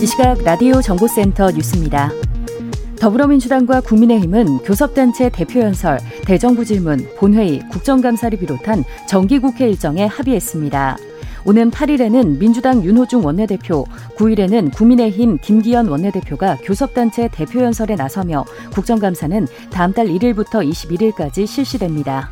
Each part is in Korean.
이 시각 라디오 정보센터 뉴스입니다. 더불어민주당과 국민의힘은 교섭단체 대표연설, 대정부 질문, 본회의, 국정감사를 비롯한 정기국회 일정에 합의했습니다. 오는 8일에는 민주당 윤호중 원내대표, 9일에는 국민의힘 김기현 원내대표가 교섭단체 대표연설에 나서며 국정감사는 다음 달 1일부터 21일까지 실시됩니다.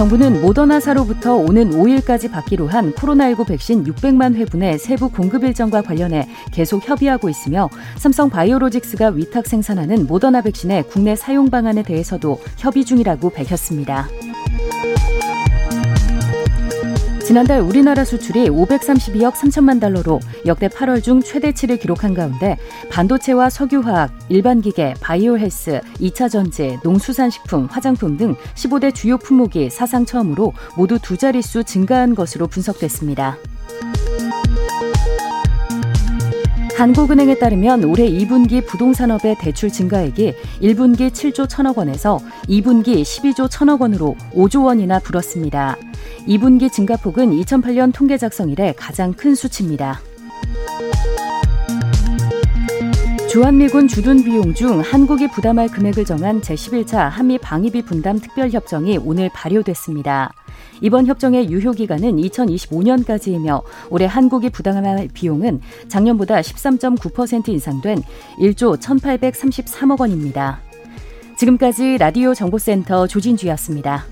정부는 모더나사로부터 오는 5일까지 받기로 한 코로나19 백신 600만 회분의 세부 공급 일정과 관련해 계속 협의하고 있으며 삼성 바이오로직스가 위탁 생산하는 모더나 백신의 국내 사용 방안에 대해서도 협의 중이라고 밝혔습니다. 지난달 우리나라 수출이 532억 3천만 달러로 역대 8월 중 최대치를 기록한 가운데 반도체와 석유화학, 일반기계, 바이오 헬스, 2차 전지, 농수산식품, 화장품 등 15대 주요 품목이 사상 처음으로 모두 두 자릿수 증가한 것으로 분석됐습니다. 한국은행에 따르면 올해 2분기 부동산업의 대출 증가액이 1분기 7조 1천억 원에서 2분기 12조 1천억 원으로 5조 원이나 불었습니다. 2분기 증가폭은 2008년 통계 작성 이래 가장 큰 수치입니다. 주한미군 주둔 비용 중 한국이 부담할 금액을 정한 제11차 한미 방위비 분담 특별협정이 오늘 발효됐습니다. 이번 협정의 유효 기간은 2025년까지이며 올해 한국이 부담할 비용은 작년보다 13.9% 인상된 1조 1,833억 원입니다. 지금까지 라디오 정보센터 조진주였습니다.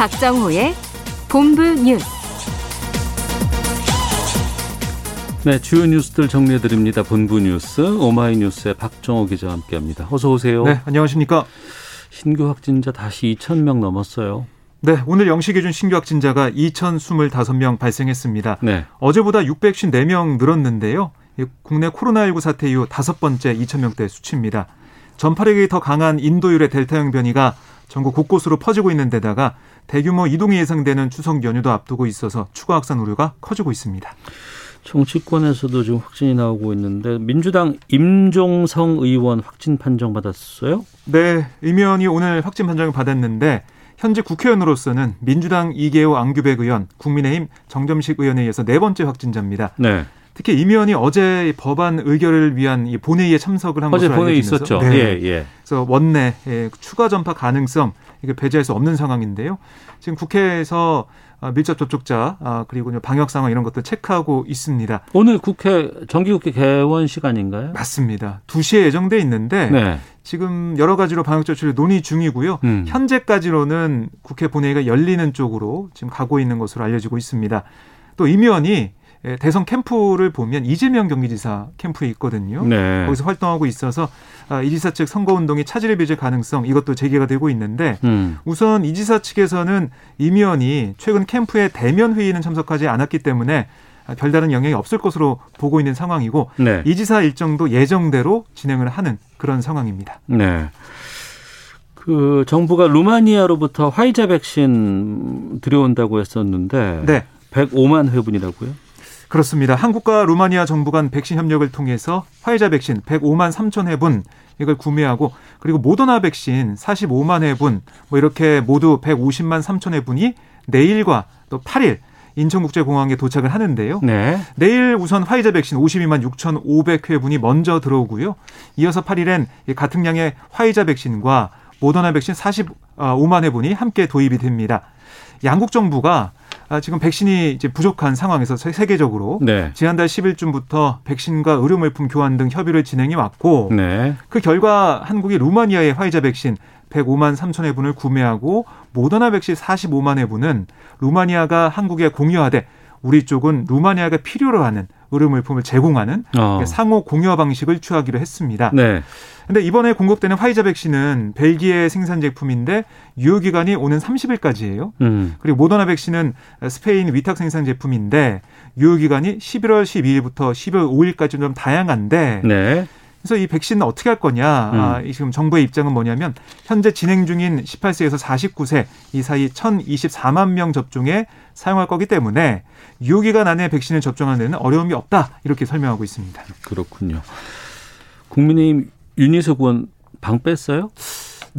박정호의 본부 뉴스. 네, 주요 뉴스들 정리해 드립니다. 본부 뉴스 오마이뉴스의 박정호 기자와 함께합니다. 어서 오세요. 네, 안녕하십니까? 신규 확진자 다시 2천 명 넘었어요. 네, 오늘 0시 기준 신규 확진자가 2,025명 발생했습니다. 네. 어제보다 654명 늘었는데요. 국내 코로나19 사태 이후 다섯 번째 2,000명대 수치입니다. 전파력이 더 강한 인도율의 델타형 변이가 전국 곳곳으로 퍼지고 있는 데다가 대규모 이동이 예상되는 추석 연휴도 앞두고 있어서 추가 확산 우려가 커지고 있습니다. 정치권에서도 지금 확진이 나오고 있는데 민주당 임종성 의원 확진 판정 받았어요? 네, 임 의원이 오늘 확진 판정을 받았는데 현재 국회의원으로서는 민주당 이계호 안규백 의원, 국민의힘 정점식 의원에 이어서 네 번째 확진자입니다. 네. 특히 임 의원이 어제 법안 의결을 위한 이 본회의에 참석을 한 어제 것으로 본회의 있었죠. 네. 예, 예. 그래서 원내 예, 추가 전파 가능성 이게 배제할 수 없는 상황인데요. 지금 국회에서 아, 밀접 접촉자 아, 그리고 방역 상황 이런 것들 체크하고 있습니다. 오늘 국회 정기국회 개원 시간인가요? 맞습니다. 2시에 예정돼 있는데 네. 지금 여러 가지로 방역 조치를 논의 중이고요. 음. 현재까지로는 국회 본회의가 열리는 쪽으로 지금 가고 있는 것으로 알려지고 있습니다. 또 예, 대선 캠프를 보면 이재명 경기지사 캠프에 있거든요. 네. 거기서 활동하고 있어서 아, 이 지사 측 선거운동이 차질을 빚을 가능성 이것도 제기가 되고 있는데 음. 우선 이 지사 측에서는 임 의원이 최근 캠프의 대면 회의는 참석하지 않았기 때문에 아, 별다른 영향이 없을 것으로 보고 있는 상황이고 네. 이 지사 일정도 예정대로 진행을 하는 그런 상황입니다. 네. 그 정부가 루마니아로부터 화이자 백신 들여온다고 했었는데 네. 105만 회분이라고요? 그렇습니다. 한국과 루마니아 정부 간 백신 협력을 통해서 화이자 백신 105만 3천 회분 이걸 구매하고 그리고 모더나 백신 45만 회분 뭐 이렇게 모두 150만 3천 회분이 내일과 또 8일 인천국제공항에 도착을 하는데요. 네. 내일 우선 화이자 백신 52만 6,500회분이 먼저 들어오고요. 이어서 8일엔 같은 양의 화이자 백신과 모더나 백신 45만 회분이 함께 도입이 됩니다. 양국 정부가 아, 지금 백신이 이제 부족한 상황에서 세- 세계적으로 네. 지난달 10일쯤부터 백신과 의료물품 교환 등 협의를 진행해 왔고 네. 그 결과 한국이 루마니아의 화이자 백신 105만 3천 회분을 구매하고 모더나 백신 45만 회분은 루마니아가 한국에 공유하되 우리 쪽은 루마니아가 필요로 하는 의료물품을 제공하는 어. 상호 공여 방식을 취하기로 했습니다. 네. 근데 이번에 공급되는 화이자 백신은 벨기에 생산 제품인데 유효 기간이 오는 30일까지예요. 음. 그리고 모더나 백신은 스페인 위탁 생산 제품인데 유효 기간이 11월 12일부터 12월 5일까지 좀 다양한데 네. 그래서 이 백신은 어떻게 할 거냐? 음. 아, 이 지금 정부의 입장은 뭐냐면 현재 진행 중인 18세에서 49세 이 사이 1,024만 명 접종에 사용할 거기 때문에 유효 기간 안에 백신을 접종하는 데는 어려움이 없다 이렇게 설명하고 있습니다. 그렇군요. 국민의힘 윤희숙 의원 방 뺐어요?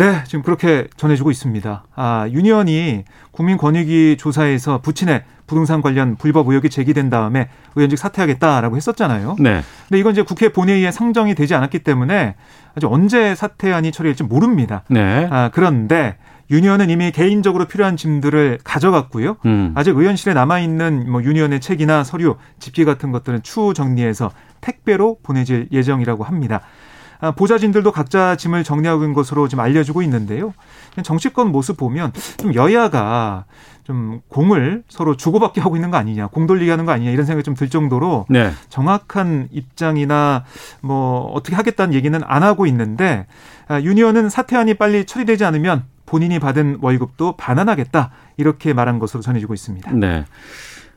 네, 지금 그렇게 전해지고 있습니다. 아, 윤 의원이 국민권익위 조사에서 부친의 부동산 관련 불법 의혹이 제기된 다음에 의원직 사퇴하겠다라고 했었잖아요. 네. 근데 이건 이제 국회 본회의에 상정이 되지 않았기 때문에 아직 언제 사퇴안이 처리될지 모릅니다. 네. 아, 그런데 윤 의원은 이미 개인적으로 필요한 짐들을 가져갔고요. 음. 아직 의원실에 남아 있는 뭐 윤 의원의 책이나 서류, 집기 같은 것들은 추후 정리해서 택배로 보내질 예정이라고 합니다. 아, 보좌진들도 각자 짐을 정리하고 있는 것으로 지금 알려지고 있는데요. 정치권 모습 보면 좀 여야가 좀 공을 서로 주고받게 하고 있는 거 아니냐, 공 돌리게 하는 거 아니냐 이런 생각이 좀 들 정도로 네. 정확한 입장이나 뭐 어떻게 하겠다는 얘기는 안 하고 있는데 아, 유니언은 사퇴안이 빨리 처리되지 않으면 본인이 받은 월급도 반환하겠다 이렇게 말한 것으로 전해지고 있습니다. 네.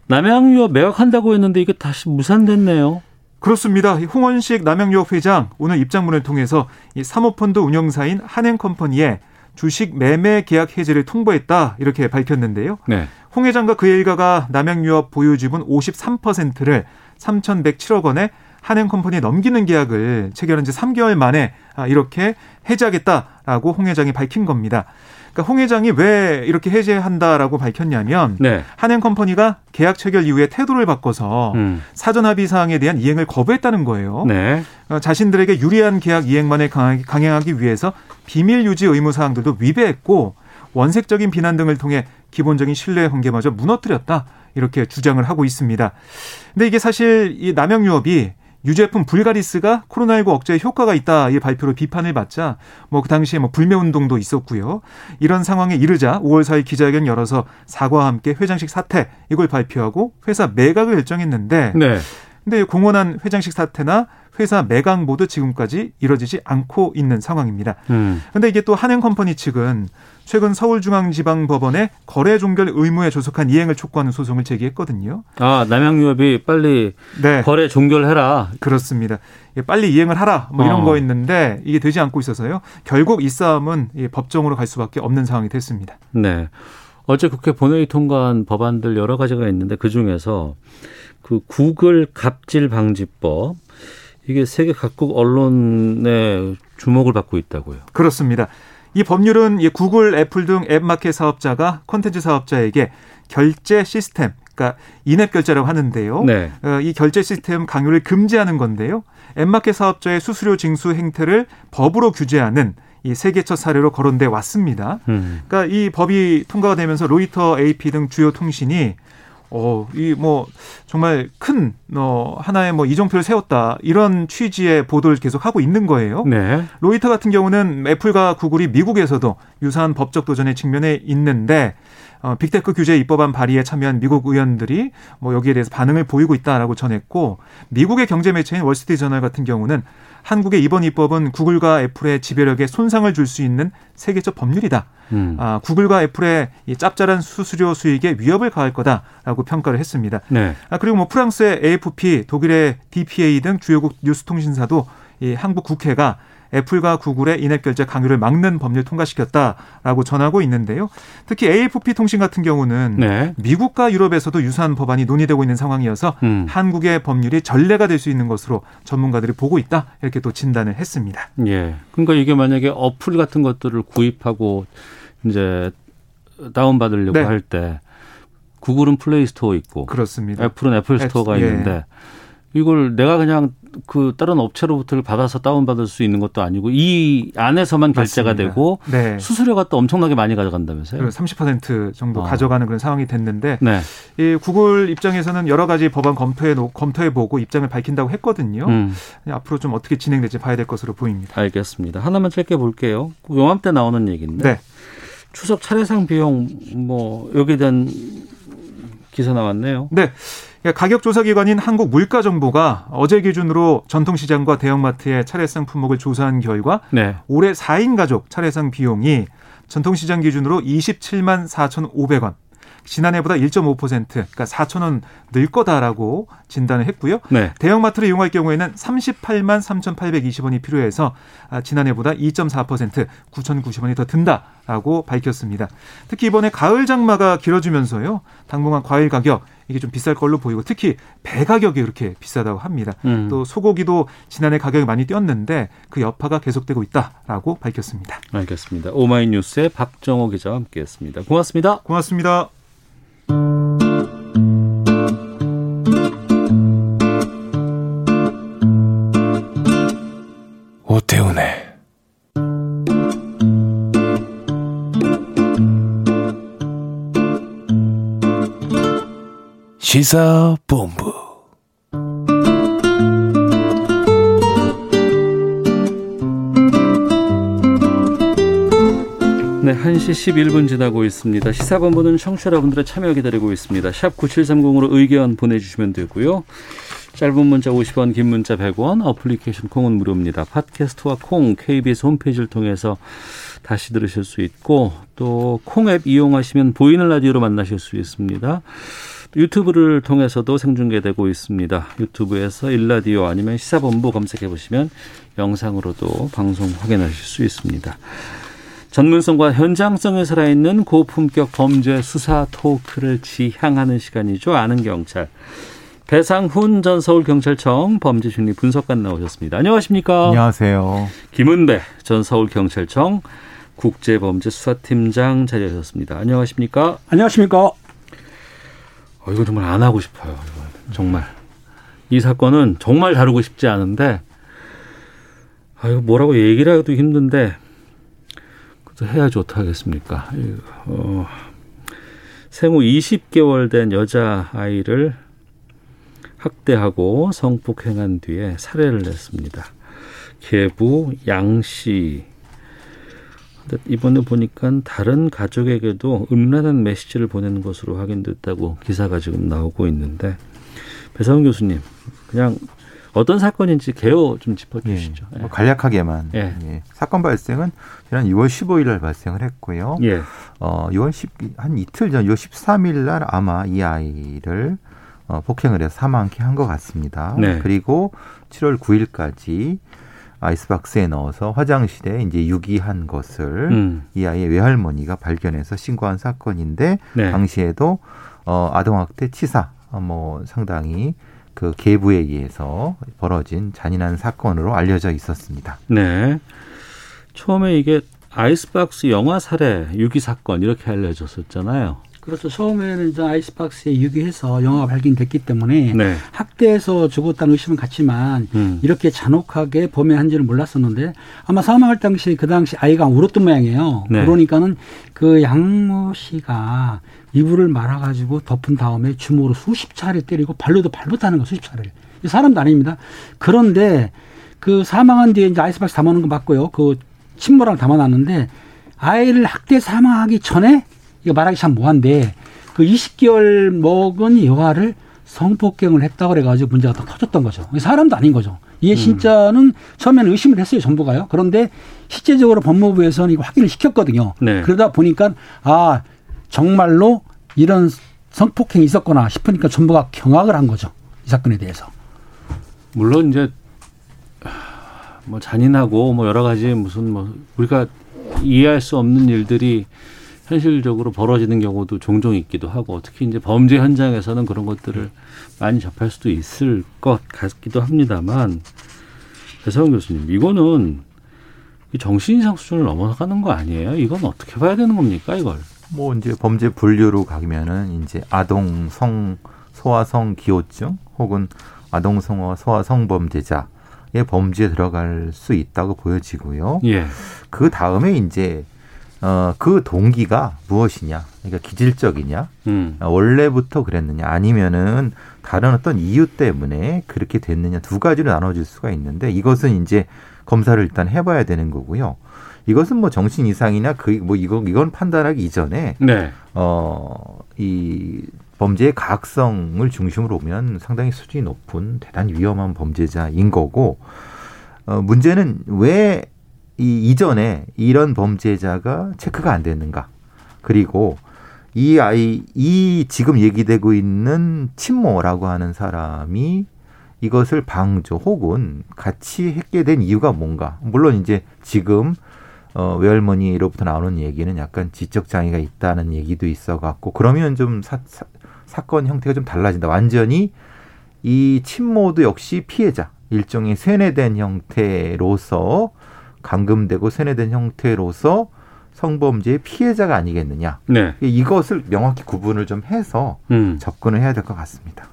남양유업 매각한다고 했는데 이게 다시 무산됐네요. 그렇습니다. 이 홍원식 남양유업 회장 오늘 입장문을 통해서 이 사모펀드 운영사인 한행컴퍼니에 주식 매매 계약 해지를 통보했다 이렇게 밝혔는데요. 네. 홍 회장과 그의 일가가 남양유업 보유 지분 53%를 3,107억 원에 한행컴퍼니에 넘기는 계약을 체결한 지 3개월 만에 아, 이렇게 해지하겠다라고 홍 회장이 밝힌 겁니다. 그러니까 홍 회장이 왜 이렇게 해제한다라고 밝혔냐면 네. 한앤컴퍼니가 계약 체결 이후에 태도를 바꿔서 음. 사전 합의 사항에 대한 이행을 거부했다는 거예요. 네. 어, 자신들에게 유리한 계약 이행만을 강행하기 위해서 비밀 유지 의무 사항들도 위배했고 원색적인 비난 등을 통해 기본적인 신뢰 관계마저 무너뜨렸다 이렇게 주장을 하고 있습니다. 근데 이게 사실 이 남양유업이 유제품 불가리스가 코로나19 억제에 효과가 있다 이 발표로 비판을 받자 뭐 그 당시에 뭐 불매 운동도 있었고요. 이런 상황에 이르자 5월 4일 기자회견 열어서 사과와 함께 회장식 사퇴 이걸 발표하고 회사 매각을 결정했는데 네. 근데 공언한 회장식 사퇴나 회사 매각 모두 지금까지 이뤄지지 않고 있는 상황입니다. 음. 근데 이게 또 한행컴퍼니 측은 최근 서울중앙지방법원에 거래 종결 의무에 조속한 이행을 촉구하는 소송을 제기했거든요. 아, 남양유업이 빨리 네. 거래 종결해라. 그렇습니다. 예, 빨리 이행을 하라 뭐 이런 어. 거였는데 이게 되지 않고 있어서요. 결국 이 싸움은 이 법정으로 갈 수밖에 없는 상황이 됐습니다. 네. 어제 국회 본회의 통과한 법안들 여러 가지가 있는데 그 중에서 그 구글 갑질 방지법 이게 세계 각국 언론의 주목을 받고 있다고요. 그렇습니다. 이 법률은 이 구글, 애플 등 앱마켓 사업자가 콘텐츠 사업자에게 결제 시스템, 그러니까 인앱 결제라고 하는데요. 네. 어, 이 결제 시스템 강요를 금지하는 건데요. 앱마켓 사업자의 수수료 징수 행태를 법으로 규제하는 이 세계 첫 사례로 거론돼 왔습니다. 음. 그러니까 이 법이 통과가 되면서 로이터, AP 등 주요 통신이 어, 이 뭐 정말 큰 어, 하나의 뭐 이정표를 세웠다 이런 취지의 보도를 계속 하고 있는 거예요. 네. 로이터 같은 경우는 애플과 구글이 미국에서도 유사한 법적 도전에 직면해 있는데 어, big tech 규제 입법안 발의에 참여한 미국 의원들이 뭐 여기에 대해서 반응을 보이고 있다라고 전했고 미국의 경제 매체인 월스트리트 저널 같은 경우는 한국의 이번 입법은 구글과 애플의 지배력에 손상을 줄 수 있는 세계적 법률이다. 음. 아, 구글과 애플의 이 짭짤한 수수료 수익에 위협을 가할 거다라고 평가를 했습니다. 네. 아, 그리고 뭐 프랑스의 AFP, 독일의 DPA 등 주요국 뉴스통신사도 이 한국 국회가 애플과 구글의 in-app 결제 강요를 막는 법률 통과시켰다라고 전하고 있는데요. 특히 AFP 통신 같은 경우는 네. 미국과 유럽에서도 유사한 법안이 논의되고 있는 상황이어서 음. 한국의 법률이 전례가 될 수 있는 것으로 전문가들이 보고 있다 이렇게 또 진단을 했습니다. 예. 그러니까 이게 만약에 어플 같은 것들을 구입하고 이제 다운 받으려고 네. 할때 구글은 플레이 스토어 있고 그렇습니다. 애플은 애플 스토어가 앱, 예. 있는데 이걸 내가 그냥 그 다른 업체로부터 받아서 다운 받을 수 있는 것도 아니고 이 안에서만 결제가 맞습니다. 되고 네. 수수료가 또 엄청나게 많이 가져간다면서요? 그30% 정도 어. 가져가는 그런 상황이 됐는데 네. 이 구글 입장에서는 여러 가지 법안 검토해 놓- 검토해 보고 입장을 밝힌다고 했거든요. 음, 앞으로 좀 어떻게 진행될지 봐야 될 것으로 보입니다. 알겠습니다. 하나만 짧게 볼게요. 요맘때 나오는 얘기인데 네. 추석 차례상 비용 뭐 여기에 대한 기사 나왔네요. 네. 가격 조사 기관인 한국 물가 정보가 어제 기준으로 전통시장과 대형마트의 차례상 품목을 조사한 결과 네. 올해 4인 가족 차례상 비용이 전통시장 기준으로 27만 4,500원, 지난해보다 1.5% 그러니까 4천 원 늘 거다라고 진단을 했고요. 네. 대형마트를 이용할 경우에는 38만 3,820원이 필요해서 아, 지난해보다 2.4% 9,090원이 더 든다라고 밝혔습니다. 특히 이번에 가을 장마가 길어지면서요. 당분간 과일 가격 이게 좀 비쌀 걸로 보이고 특히 배 가격이 이렇게 비싸다고 합니다. 음. 또 소고기도 지난해 가격이 많이 뛰었는데 그 여파가 계속되고 있다라고 밝혔습니다. 알겠습니다. 오마이뉴스의 박정호 기자와 함께했습니다. 고맙습니다. 고맙습니다. 오태훈의 시사본부 1시 11분 지나고 있습니다. 시사본부는 청취자 여러분들의 참여 기다리고 있습니다. 샵 9730으로 의견 보내주시면 되고요. 짧은 문자 50원, 긴 문자 100원, 어플리케이션 콩은 무료입니다. 팟캐스트와 콩, KBS 홈페이지를 통해서 다시 들으실 수 있고 또 콩 앱 이용하시면 보이는 라디오로 만나실 수 있습니다. 유튜브를 통해서도 생중계되고 있습니다. 유튜브에서 일라디오 아니면 시사본부 검색해 보시면 영상으로도 방송 확인하실 수 있습니다. 전문성과 현장성에 살아있는 고품격 범죄 수사 토크를 지향하는 시간이죠. 아는 경찰. 배상훈 전 서울경찰청 범죄심리 분석관 나오셨습니다. 안녕하십니까? 안녕하세요. 김은배 전 서울경찰청 국제범죄수사팀장 자리하셨습니다. 안녕하십니까? 안녕하십니까? 어, 이거 정말 안 하고 싶어요. 정말. 이 사건은 정말 다루고 싶지 않은데, 아, 이거 뭐라고 얘기를 하기도 힘든데, 해야지 어떡하겠습니까. 어, 생후 20개월 된 여자 아이를 학대하고 성폭행한 뒤에 살해를 냈습니다. 계부 양씨. 이번에 보니까 다른 가족에게도 음란한 메시지를 보낸 것으로 확인됐다고 기사가 지금 나오고 있는데 배상훈 교수님 그냥 어떤 사건인지 개요 좀 짚어주시죠. 예, 뭐 간략하게만 예. 예. 사건 발생은 지난 6월 15일 날 발생을 했고요. 예. 어, 6월 10, 한 이틀 전, 6월 13일 날 아마 이 아이를 어, 폭행을 해서 사망케 한 것 같습니다. 네. 그리고 7월 9일까지 아이스박스에 넣어서 화장실에 이제 유기한 것을 음. 이 아이의 외할머니가 발견해서 신고한 사건인데 네. 당시에도 어, 아동학대 치사 어, 뭐 상당히 그 계부에 의해서 벌어진 잔인한 사건으로 알려져 있었습니다. 네. 처음에 이게 아이스박스 영화 살해 유기 사건 이렇게 알려졌었잖아요. 그렇죠. 처음에는 이제 아이스박스에 유기해서 영화가 발견됐기 때문에 네. 학대해서 죽었다는 의심은 갔지만 음. 이렇게 잔혹하게 범행한지는 몰랐었는데 아마 사망할 당시 그 당시 아이가 울었던 모양이에요. 네. 그러니까는 그 양모 씨가 이불을 말아가지고 덮은 다음에 주먹으로 수십 차례 때리고 발로도 발부타는 거 수십 차례를. 이 사람도 아닙니다. 그런데 그 사망한 뒤에 이제 아이스박스 담아놓은 거 맞고요. 그 침모랑 담아놨는데 아이를 학대 사망하기 전에 이거 말하기 참 뭐한데 그 20개월 먹은 여아를 성폭행을 했다고 그래가지고 문제가 더 커졌던 거죠. 사람도 아닌 거죠. 이게 진짜는 처음에는 의심을 했어요, 정부가요. 그런데 실제적으로 법무부에서는 이거 확인을 시켰거든요. 네. 그러다 보니까 아 정말로 이런 성폭행이 있었구나 싶으니까 정부가 경악을 한 거죠. 이 사건에 대해서. 물론 이제 뭐 잔인하고 뭐 여러 가지 무슨 뭐 우리가 이해할 수 없는 일들이 현실적으로 벌어지는 경우도 종종 있기도 하고 특히 이제 범죄 현장에서는 그런 것들을 많이 접할 수도 있을 것 같기도 합니다만 배성훈 교수님 이거는 이 정신 이상 수준을 넘어가는 거 아니에요? 이건 어떻게 봐야 되는 겁니까 이걸? 뭐 이제 범죄 분류로 가면은 이제 아동 성 소아성 기호증 혹은 아동 성어 소아성 범죄자 의 범죄에 들어갈 수 있다고 보여지고요. 예. 그 다음에 이제 어, 그 동기가 무엇이냐? 그러니까 기질적이냐? 음. 어, 원래부터 그랬느냐? 아니면은 다른 어떤 이유 때문에 그렇게 됐느냐? 두 가지로 나눠질 수가 있는데 이것은 이제 검사를 일단 해봐야 되는 거고요. 이것은 뭐 정신 이상이나 그 뭐 이거 이건 판단하기 이전에 네. 어, 이 범죄의 가학성을 중심으로 보면 상당히 수준이 높은 대단히 위험한 범죄자인 거고 어, 문제는 왜 이 이전에 이런 범죄자가 체크가 안 됐는가 그리고 이 아이 이 지금 얘기되고 있는 친모라고 하는 사람이 이것을 방조 혹은 같이 했게 된 이유가 뭔가 물론 이제 지금 어, 외할머니로부터 나오는 얘기는 약간 지적 장애가 있다는 얘기도 있어 갖고 그러면 좀 사, 사, 사건 형태가 좀 달라진다. 완전히 이 친모도 역시 피해자 일종의 세뇌된 형태로서 감금되고 세뇌된 형태로서 성범죄의 피해자가 아니겠느냐. 네. 이것을 명확히 구분을 좀 해서 음. 접근을 해야 될 것 같습니다.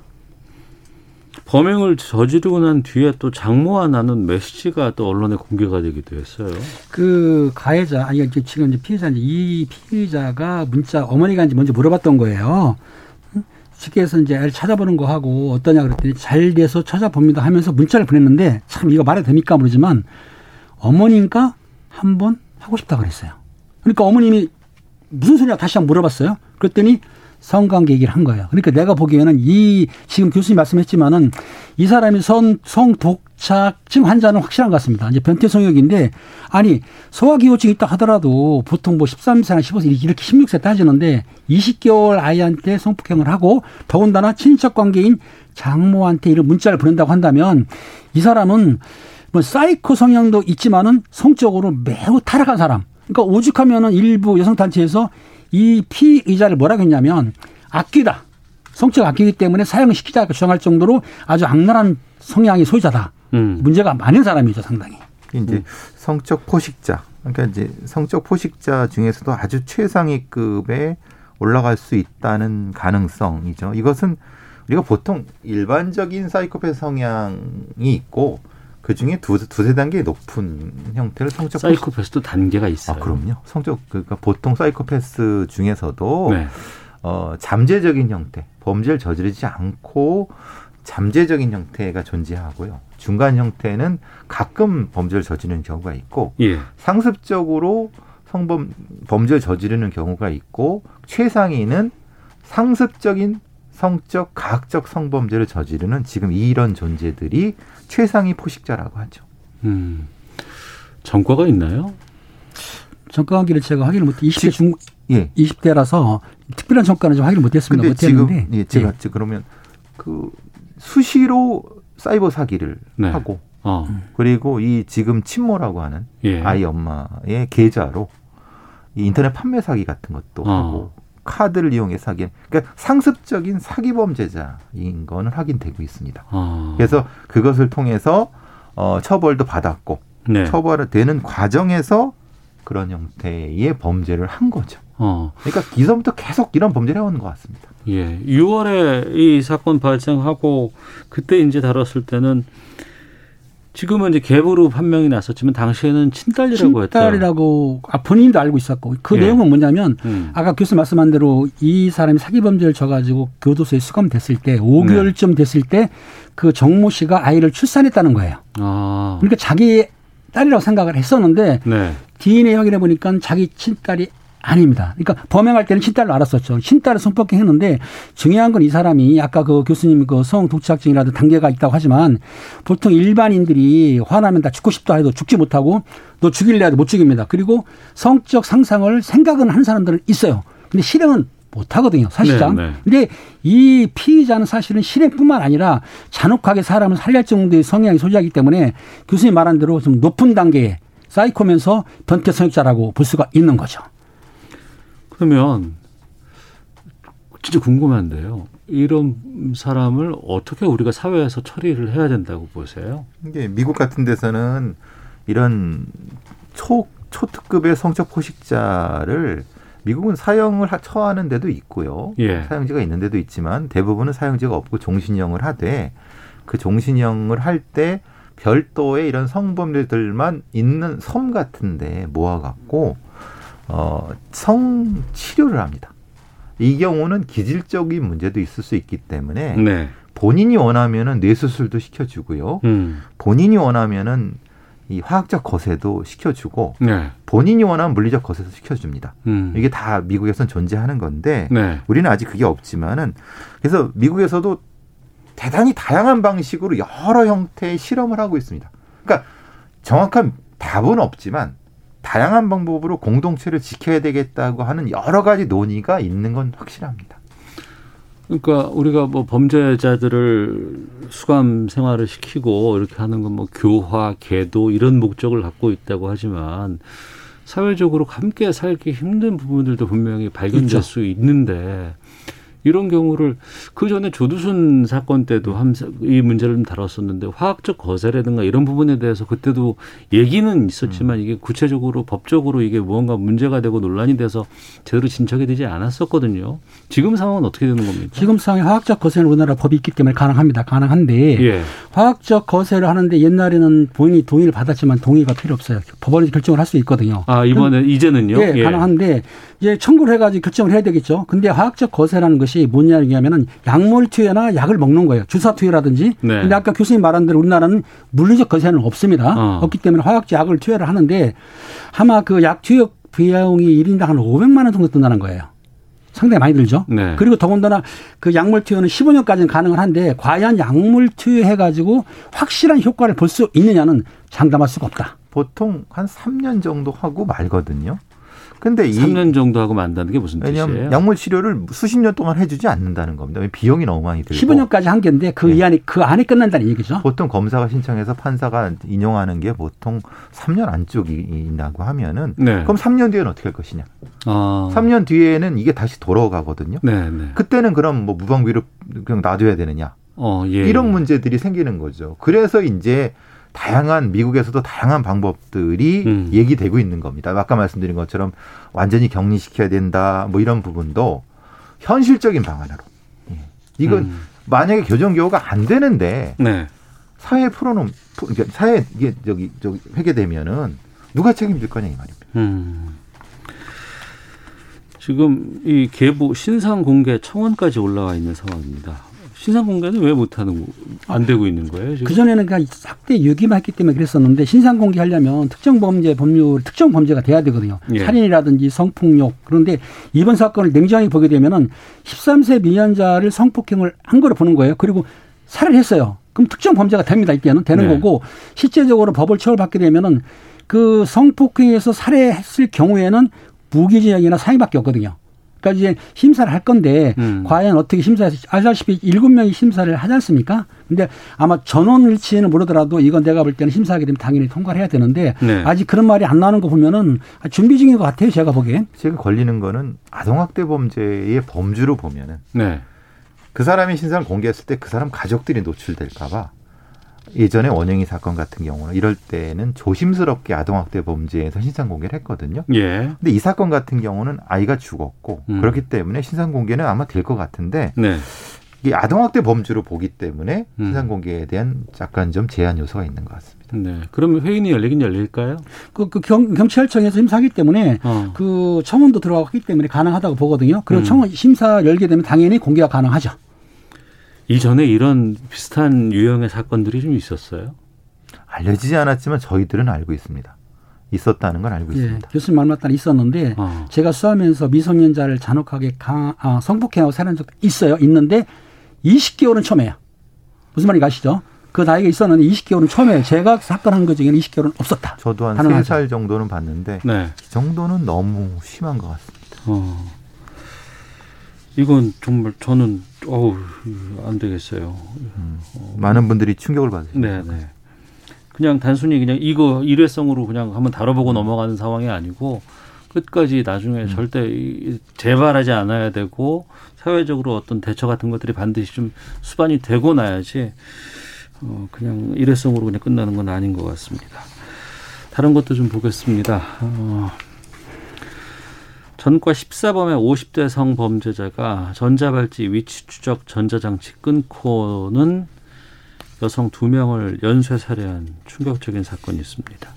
범행을 저지르고 난 뒤에 또 장모와 나눈 메시지가 또 언론에 공개가 되기도 했어요. 그 가해자 아니 지금 이제 피해자인데 이 피해자가 문자 어머니가 이제 먼저 물어봤던 거예요. 해서 이제 애를 찾아보는 거 하고 어떠냐 그랬더니 잘 돼서 찾아봅니다 하면서 문자를 보냈는데 참 이거 말이 됩니까 모르지만 어머님과 한번 하고 싶다 그랬어요. 그러니까 어머님이 무슨 소리야 다시 한번 물어봤어요. 그랬더니 성관계 얘기를 한 거예요. 그러니까 내가 보기에는 이 지금 교수님 말씀했지만은 이 사람이 성, 성독착증 환자는 확실한 것 같습니다. 이제 변태 성역인데 아니 소화기호증 있다 하더라도 보통 뭐 13세나 15세 이렇게 16세 따지는데 20개월 아이한테 성폭행을 하고 더군다나 친척 관계인 장모한테 이런 문자를 보낸다고 한다면 이 사람은 뭐 사이코 성향도 있지만은 성적으로 매우 타락한 사람. 그러니까 오죽하면은 일부 여성 단체에서 이 피의자를 뭐라고 했냐면 악귀다. 성적 악귀이기 때문에 사형을 시키자고 주장할 정도로 아주 악랄한 성향의 소유자다. 음. 문제가 많은 사람이죠, 상당히. 이제 성적 포식자. 그러니까 이제 성적 포식자 중에서도 아주 최상위급에 올라갈 수 있다는 가능성이죠. 이것은 우리가 보통 일반적인 사이코패스 성향이 있고 그 중에 두, 두세 단계 높은 형태를 성적 사이코패스도 단계가 있어요. 아, 그럼요. 성적 그러니까 보통 사이코패스 중에서도 네. 어, 잠재적인 형태, 범죄를 저지르지 않고 잠재적인 형태가 존재하고요. 중간 형태는 가끔 범죄를 저지르는 경우가 있고 예. 상습적으로 성범 범죄를 저지르는 경우가 있고 최상위는 상습적인 성적 가학적 성범죄를 저지르는 지금 이런 존재들이 최상위 포식자라고 하죠. 음. 전과가 있나요? 전과 관계를 제가 확인을 못, 20대 중, 예. 20대라서 특별한 전과는 좀 확인을 못했습니다. 근데 지금 못했는데. 예, 제가 예. 그러면 그 수시로 사이버 사기를 네. 하고 어. 그리고 이 지금 친모라고 하는 예. 아이 엄마의 계좌로 이 인터넷 판매 사기 같은 것도 어. 하고 카드를 이용해 사기 그러니까 상습적인 사기 범죄자인 거는 확인되고 있습니다. 어. 그래서 그것을 통해서 어 처벌도 받았고 네. 처벌을 되는 과정에서 그런 형태의 범죄를 한 거죠. 어. 그러니까 기존부터 계속 이런 범죄를 해오는 것 같습니다. 예. 6월에 이 사건 발생하고 그때 이제 다뤘을 때는 지금은 이제 계부로 판명이 났었지만 당시에는 친딸이라고 했다. 친딸이라고 아, 본인도 알고 있었고 그 예. 내용은 뭐냐면 음. 아까 교수 말씀한 대로 이 사람이 사기 범죄를 져가지고 교도소에 수감됐을 때 5개월쯤 됐을 때 그 정모 씨가 아이를 출산했다는 거예요. 아. 그러니까 자기 딸이라고 생각을 했었는데 네. DNA 확인해 보니까 자기 친딸이 아닙니다. 그러니까 범행할 때는 친딸로 알았었죠. 친딸을 성폭행 했는데 중요한 건 이 사람이 아까 그 교수님 그 성 독착증이라도 단계가 있다고 하지만 보통 일반인들이 화나면 다 죽고 싶다 해도 죽지 못하고 너 죽일래 해도 못 죽입니다. 그리고 성적 상상을 생각은 하는 사람들은 있어요. 근데 실행은 못 하거든요, 사실상. 네, 네. 근데 이 피의자는 사실은 실행뿐만 아니라 잔혹하게 사람을 살릴 정도의 성향이 소지하기 때문에 교수님 말한 대로 좀 높은 단계의 사이코면서 변태 성역자라고 볼 수가 있는 거죠. 그러면 진짜 궁금한데요. 이런 사람을 어떻게 우리가 사회에서 처리를 해야 된다고 보세요? 이게 미국 같은 데서는 이런 초 초특급의 성적 포식자를 미국은 사형을 하- 처하는 데도 있고요. 예. 사형제가 있는 데도 있지만 대부분은 사형제가 없고 종신형을 하되 그 종신형을 할 때 별도의 이런 성범죄들만 있는 섬 같은데 모아갖고 어, 성 치료를 합니다. 이 경우는 기질적인 문제도 있을 수 있기 때문에 네. 본인이 원하면은 뇌수술도 시켜주고요. 음. 본인이 원하면은 이 화학적 거세도 시켜주고 네. 본인이 원하는 물리적 거세도 시켜줍니다. 음. 이게 다 미국에선 존재하는 건데 네. 우리는 아직 그게 없지만은 그래서 미국에서도 대단히 다양한 방식으로 여러 형태의 실험을 하고 있습니다. 그러니까 정확한 답은 없지만 다양한 방법으로 공동체를 지켜야 되겠다고 하는 여러 가지 논의가 있는 건 확실합니다. 그러니까 우리가 뭐 범죄자들을 수감 생활을 시키고 이렇게 하는 건 뭐 교화, 계도 이런 목적을 갖고 있다고 하지만 사회적으로 함께 살기 힘든 부분들도 분명히 발견될 있죠. 수 있는데 이런 경우를 그 전에 조두순 사건 때도 함- 이 문제를 좀 다뤘었는데 화학적 거세라든가 이런 부분에 대해서 그때도 얘기는 있었지만 이게 구체적으로 법적으로 이게 무언가 문제가 되고 논란이 돼서 제대로 진척이 되지 않았었거든요. 지금 상황은 어떻게 되는 겁니까? 지금 상황에 화학적 거세는 우리나라 법이 있기 때문에 가능합니다. 가능한데 예. 화학적 거세를 하는데 옛날에는 본인이 동의를 받았지만 동의가 필요 없어요. 법원이 결정을 할 수 있거든요. 아 이번에 이제는요? 예, 가능한데 이제 청구를 해가지고 결정을 해야 되겠죠. 근데 화학적 거세라는 것이 뭐냐면은 약물 투여나 약을 먹는 거예요. 주사 투여라든지. 네. 근데 아까 교수님 말한 대로 우리나라는 물리적 거세는 없습니다. 어. 없기 때문에 화학적 약을 투여를 하는데 아마 그 약 투여 비용이 1인당 한 500만 원 정도 든다는 거예요. 상당히 많이 들죠. 네. 그리고 더군다나 그 약물 투여는 15년까지는 가능을 한데 과연 약물 투여해 가지고 확실한 효과를 볼 수 있느냐는 장담할 수가 없다. 보통 한 3년 정도 하고 말거든요. 근데 이 3년 정도 하고 만다는 게 무슨 뜻이에요? 왜냐하면 약물 치료를 수십 년 동안 해주지 않는다는 겁니다. 비용이 너무 많이 들고 15년까지 한 개인데 그 네. 이 안에 그 안에 끝난다는 얘기죠. 보통 검사가 신청해서 판사가 인용하는 게 보통 3년 안쪽이라고 하면은 네. 그럼 3년 뒤에는 어떻게 할 것이냐? 아. 3년 뒤에는 이게 다시 돌아가거든요. 네, 네. 그때는 그럼 뭐 무방비로 그냥 놔둬야 되느냐? 어, 예. 이런 문제들이 생기는 거죠. 그래서 이제 다양한 미국에서도 다양한 방법들이 음. 얘기되고 있는 겁니다. 아까 말씀드린 것처럼 완전히 격리시켜야 된다. 뭐 이런 부분도 현실적인 방안으로. 예. 이건 음. 만약에 교정 교호가 안 되는데 네. 사회에 풀어놓은 그러니까 사회 이게 저기 저기 회계되면은 누가 책임질 거냐 이 말입니다. 음. 지금 이 계부 신상 공개 청원까지 올라와 있는 상황입니다. 신상 공개는 왜 못하는 안 되고 있는 거예요? 지금? 그 전에는 그냥 학대 유기만 했기 때문에 그랬었는데 신상 공개하려면 특정 범죄 법률 특정 범죄가 돼야 되거든요. 예. 살인이라든지 성폭력 그런데 이번 사건을 냉정히 보게 되면은 13세 미연자를 성폭행을 한 거로 보는 거예요. 그리고 살해를 했어요. 그럼 특정 범죄가 됩니다. 이때는 되는 네. 거고 실제적으로 법을 처벌받게 되면은 그 성폭행에서 살해했을 경우에는 무기징역이나 사형밖에 없거든요. 그러니까 이제 심사를 할 건데 음. 과연 어떻게 심사해서 알다시피 일곱 명이 심사를 하지 않습니까? 근데 아마 전원일치는 모르더라도 이건 내가 볼 때는 심사하게 되면 당연히 통과를 해야 되는데 네. 아직 그런 말이 안 나오는 거 보면은 준비 중인 것 같아요. 제가 보기엔. 지금 걸리는 거는 아동학대 범죄의 범주로 보면은 네. 그 사람이 신상을 공개했을 때 그 사람 가족들이 노출될까봐 예전에 원영이 사건 같은 경우는 이럴 때는 조심스럽게 아동학대 범죄에서 신상 공개를 했거든요. 예. 근데 이 사건 같은 경우는 아이가 죽었고 음. 그렇기 때문에 신상 공개는 아마 될 것 같은데 네. 이게 아동학대 범주로 보기 때문에 음. 신상 공개에 대한 약간 좀 제한 요소가 있는 것 같습니다. 네. 그러면 회의는 열리긴 열릴까요? 그, 그 경, 경찰청에서 심사하기 때문에 어. 그 청원도 들어가기 때문에 가능하다고 보거든요. 그리고 음. 청원 심사 열게 되면 당연히 공개가 가능하죠. 이전에 이런 비슷한 유형의 사건들이 좀 있었어요. 알려지지 않았지만 저희들은 알고 있습니다. 있었다는 건 알고 예, 있습니다. 교수님 말 맞다는 있었는데 어. 제가 수하면서 미성년자를 잔혹하게 강, 아, 성폭행하고 살해한 적도 있어요. 있는데 20개월은 처음이에요. 무슨 말인지 아시죠? 그 나이가 있었는데 20개월은 처음이에요. 제가 사건한 것 중에는 20개월은 없었다. 저도 한 가능하죠. 세살 정도는 봤는데 네. 이 정도는 너무 심한 것 같습니다. 어. 이건 정말 저는 어우 안 되겠어요. 많은 분들이 충격을 받으십니다. 네, 네. 그냥 단순히 그냥 이거 일회성으로 그냥 한번 다뤄보고 넘어가는 상황이 아니고 끝까지 나중에 절대 이- 재발하지 않아야 되고 사회적으로 어떤 대처 같은 것들이 반드시 좀 수반이 되고 나야지 어 그냥 일회성으로 그냥 끝나는 건 아닌 것 같습니다. 다른 것도 좀 보겠습니다. 어, 전과 14범의 50대 성범죄자가 전자발찌 위치 추적 전자장치 끊고는 여성 두 명을 연쇄 살해한 충격적인 사건이 있습니다.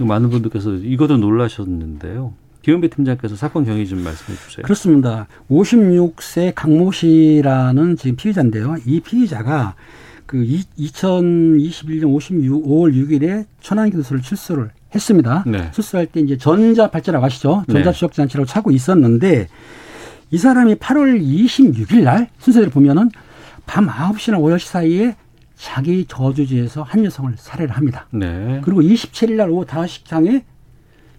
많은 분들께서 이것도 놀라셨는데요. 기은배 팀장께서 사건 경위 좀 말씀해 주세요. 그렇습니다. 56세 강모 씨라는 지금 피의자인데요. 이 피의자가 그 2021년 56, 5월 6일에 천안교수를 출소를 했습니다. 네. 출소할 때 이제 전자발찌라고 아시죠? 네. 전자 추적 장치라고 차고 있었는데 이 사람이 8월 26일 날 순서대로 보면은 밤 9시나 5시 사이에 자기 저주지에서 한 여성을 살해를 합니다. 네. 그리고 27일 날 오후 5시경에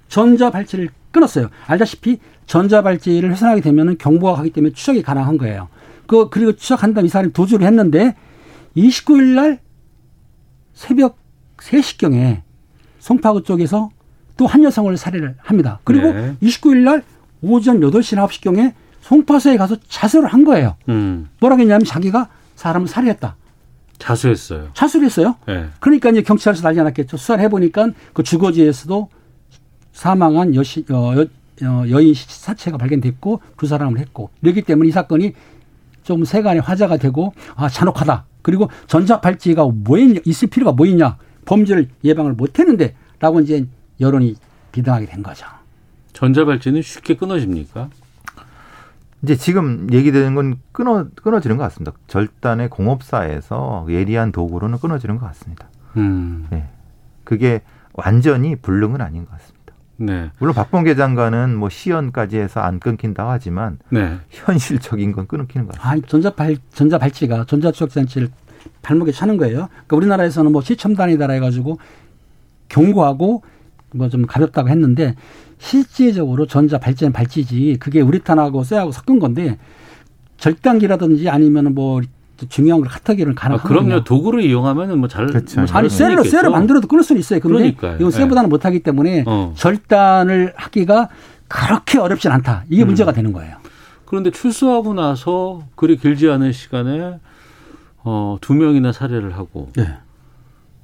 전자 발찌를 끊었어요. 알다시피 전자 발찌를 훼손하게 되면 경보가 가기 때문에 추적이 가능한 거예요. 그, 그리고 추적한 다음 이 사람이 도주를 했는데 29일 날 새벽 3시경에 송파구 쪽에서 또 한 여성을 살해를 합니다. 그리고 네. 29일 날 오전 8시나 9시경에 송파서에 가서 자수를 한 거예요. 음. 뭐라고 했냐면 자기가 사람을 살해했다. 자수했어요. 자수를 했어요. 네. 그러니까 이제 경찰에서 난리 났겠죠. 수사를 해보니까 그 주거지에서도 사망한 여시, 어, 여, 어, 여인 사체가 발견됐고 두 사람을 했고 이렇기 때문에 이 사건이 좀 세간의 화제가 되고 아 잔혹하다. 그리고 전자발찌가 뭐 있- 있을 필요가 뭐 있냐. 범죄를 예방을 못 했는데 라고 이제 여론이 비등하게 된 거죠. 전자발찌는 쉽게 끊어집니까? 이제 지금 얘기되는 건 끊어 끊어지는 것 같습니다. 절단의 공업사에서 예리한 도구로는 끊어지는 것 같습니다. 음. 네. 그게 완전히 불능은 아닌 것 같습니다. 네. 물론 박범계 장관은 뭐 시연까지 해서 안 끊긴다고 하지만 네. 현실적인 건 끊기는 것 같습니다. 아, 전자발 전자발찌가 전자추적장치를 발목에 차는 거예요. 그러니까 우리나라에서는 뭐 시첨단이다라 해가지고 경고하고 뭐 좀 가볍다고 했는데 실제적으로 전자발찌는 발찌지 그게 우레탄하고 쇠하고 섞은 건데 절단기라든지 아니면 뭐 중요한 걸 카터기를 아, 가능하거든요. 그럼요. 도구를 이용하면은 뭐잘 그렇죠. 아니 쇠로 쇠로 만들어도 끊을 수는 있어요. 근데 그러니까요. 이건 쇠보다는 못하기 때문에 어. 절단을 하기가 그렇게 어렵진 않다. 이게 음. 문제가 되는 거예요. 그런데 출소하고 나서 그리 길지 않은 시간에 어, 두 명이나 살해를 하고 예.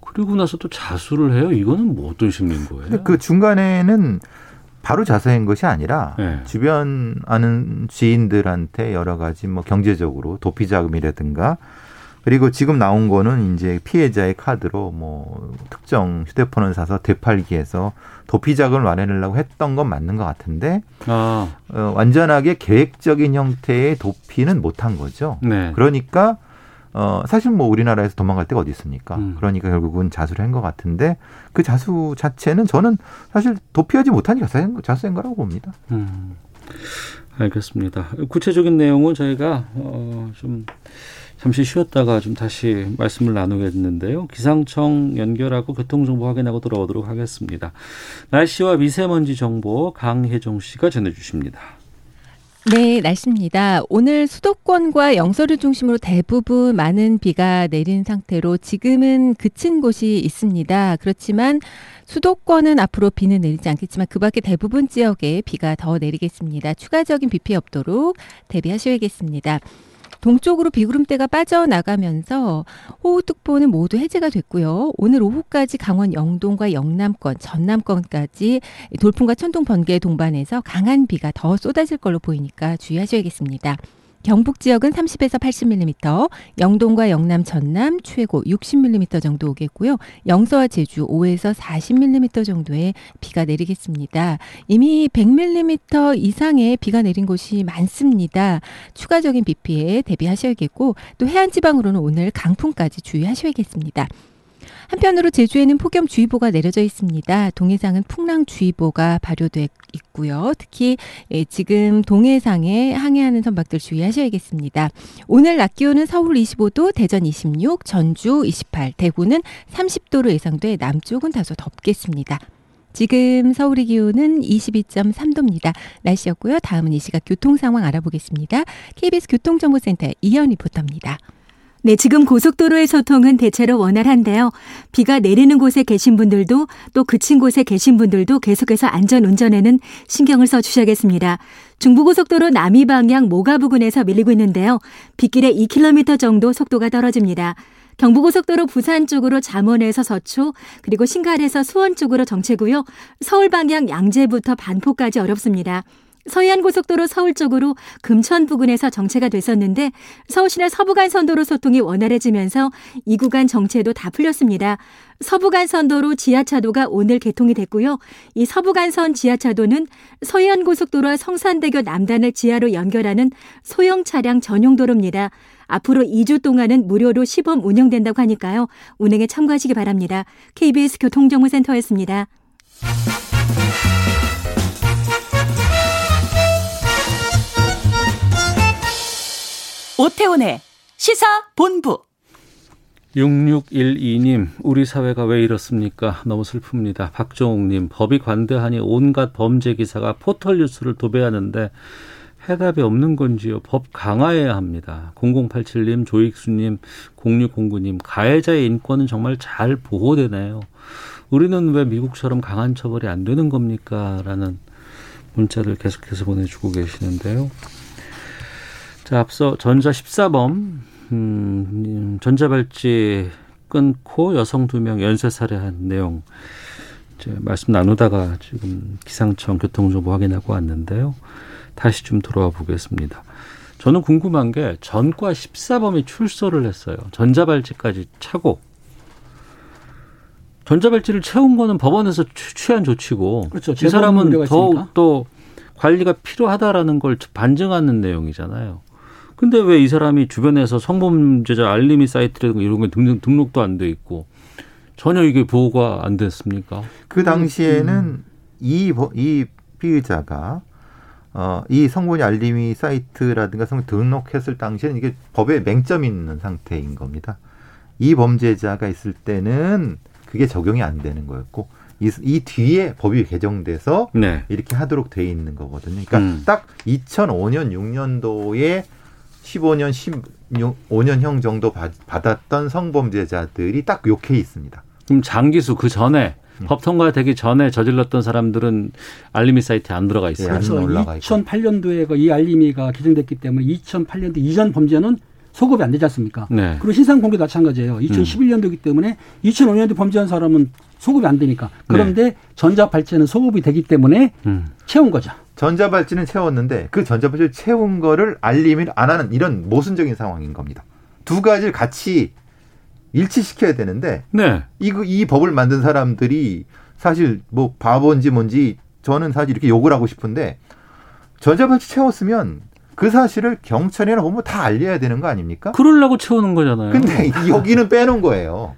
그리고 나서 또 자수를 해요. 이거는 뭐 어떤 심리인 거예요? 그 중간에는 바로 자수한 것이 아니라 네. 주변 아는 지인들한테 여러 가지 뭐 경제적으로 도피 자금이라든가 그리고 지금 나온 거는 이제 피해자의 카드로 뭐 특정 휴대폰을 사서 되팔기해서 도피 자금을 마련하려고 했던 건 맞는 것 같은데 아, 어, 완전하게 계획적인 형태의 도피는 못한 거죠. 네. 그러니까 어 사실 뭐 우리나라에서 도망갈 데가 어디 있습니까? 음. 그러니까 결국은 자수를 한 것 같은데 그 자수 자체는 저는 사실 도피하지 자수한, 자수한 거라고 봅니다. 음, 알겠습니다. 구체적인 내용은 저희가 어, 좀 잠시 쉬었다가 좀 다시 말씀을 나누겠는데요. 기상청 연결하고 교통정보 확인하고 돌아오도록 하겠습니다. 날씨와 미세먼지 정보 강혜종 씨가 전해주십니다. 네, 날씨입니다. 오늘 수도권과 영서를 중심으로 대부분 많은 비가 내린 상태로 지금은 그친 곳이 있습니다. 그렇지만 수도권은 앞으로 비는 내리지 않겠지만 그 밖에 대부분 지역에 비가 더 내리겠습니다. 추가적인 비 피해 없도록 대비하셔야겠습니다. 동쪽으로 비구름대가 빠져나가면서 호우특보는 모두 해제가 됐고요. 오늘 오후까지 강원 영동과 영남권, 전남권까지 돌풍과 천둥 번개 동반해서 강한 비가 더 쏟아질 걸로 보이니까 주의하셔야겠습니다. 경북 지역은 30에서 80mm, 영동과 영남, 전남 최고 60mm 정도 오겠고요. 영서와 제주 5에서 40mm 정도의 비가 내리겠습니다. 이미 100mm 이상의 비가 내린 곳이 많습니다. 추가적인 비 피해 대비하셔야겠고 또 해안 지방으로는 오늘 강풍까지 주의하셔야겠습니다. 한편으로 제주에는 폭염주의보가 내려져 있습니다. 동해상은 풍랑주의보가 발효돼 있고요. 특히 예, 지금 동해상에 항해하는 선박들 주의하셔야겠습니다. 오늘 낮 기온은 서울 25도, 대전 26, 전주 28, 대구는 30도로 예상돼 남쪽은 다소 덥겠습니다. 지금 서울의 기온은 22.3도입니다. 날씨였고요. 다음은 이 시각 교통 상황 알아보겠습니다. KBS 교통정보센터 이현 리포터입니다. 네, 지금 고속도로의 소통은 대체로 원활한데요. 비가 내리는 곳에 계신 분들도 또 그친 곳에 계신 분들도 계속해서 안전 운전에는 신경을 써 주셔야겠습니다. 중부고속도로 남이 방향 모가 부근에서 밀리고 있는데요. 빗길에 2km 정도 속도가 떨어집니다. 경부고속도로 부산 쪽으로 잠원에서 서초, 그리고 신갈에서 수원 쪽으로 정체고요. 서울 방향 양재부터 반포까지 어렵습니다. 서해안고속도로 서울 쪽으로 금천 부근에서 정체가 됐었는데 서울시내 서부간 선도로 소통이 원활해지면서 이 구간 정체도 다 풀렸습니다. 서부간 선도로 지하차도가 오늘 개통이 됐고요. 이 서부간선 지하차도는 서해안고속도로와 성산대교 남단을 지하로 연결하는 소형 차량 전용 도로입니다. 앞으로 2주 동안은 무료로 시범 운영된다고 하니까요. 운행에 참고하시기 바랍니다. KBS 교통정보센터였습니다. 오태훈의 시사본부 6612님, 우리 사회가 왜 이렇습니까? 너무 슬픕니다. 박종욱님, 법이 관대하니 온갖 범죄 기사가 포털 뉴스를 도배하는데 해답이 없는 건지요. 법 강화해야 합니다. 0087님, 조익수님, 0609님, 가해자의 인권은 정말 잘 보호되나요? 우리는 왜 미국처럼 강한 처벌이 안 되는 겁니까? 라는 문자를 계속해서 보내주고 계시는데요. 자, 앞서 전자 14범, 음, 전자발찌 끊고 여성 두 명 연쇄 살해한 내용, 이제 말씀 나누다가 지금 기상청 교통정보 확인하고 왔는데요. 다시 좀 돌아와 보겠습니다. 저는 궁금한 게 전과 14범이 출소를 했어요. 전자발찌까지 차고 전자발찌를 채운 거는 법원에서 취한 조치고 그렇죠. 이 사람은 더욱 또 관리가 필요하다라는 걸 반증하는 내용이잖아요. 근데 왜 이 사람이 주변에서 성범죄자 알림이 사이트라든가 이런 게 등록, 등록도 안 돼 있고 전혀 이게 보호가 안 됐습니까? 그 당시에는 음. 이, 이 피의자가 어, 이 성분이 알림이 사이트라든가 성 등록했을 당시에는 이게 법에 맹점이 있는 상태인 겁니다. 이 범죄자가 있을 때는 그게 적용이 안 되는 거였고 이, 이 뒤에 법이 개정돼서 네. 이렇게 하도록 돼 있는 거거든요. 그러니까 음. 딱 2005년 6년도에 15년 15년형 정도 받았던 성범죄자들이 딱 요 케이스입니다. 그럼 장기수 그 전에 음. 법 통과되기 전에 저질렀던 사람들은 알림이 사이트에 안 들어가 있어요. 네, 그래서 2008년도에 그이 알림이가 개정됐기 때문에 2008년도 이전 범죄는 소급이 안 되지 않습니까? 네. 그리고 신상 공개도 마찬가지예요. 2011년도이기 음. 때문에 2005년도 범죄한 사람은 소급이 안 되니까. 그런데 네. 전자 발찌는 소급이 되기 때문에 음. 채운 거죠. 전자발찌는 채웠는데 그 전자발찌를 채운 거를 알림을 안 하는 이런 모순적인 상황인 겁니다. 두 가지를 같이 일치시켜야 되는데 네. 이, 이 법을 만든 사람들이 사실 뭐 바본지 뭔지 저는 사실 이렇게 욕을 하고 싶은데 전자발찌 채웠으면 그 사실을 경찰이나 보면 다 알려야 되는 거 아닙니까? 그러려고 채우는 거잖아요. 근데 여기는 빼놓은 거예요.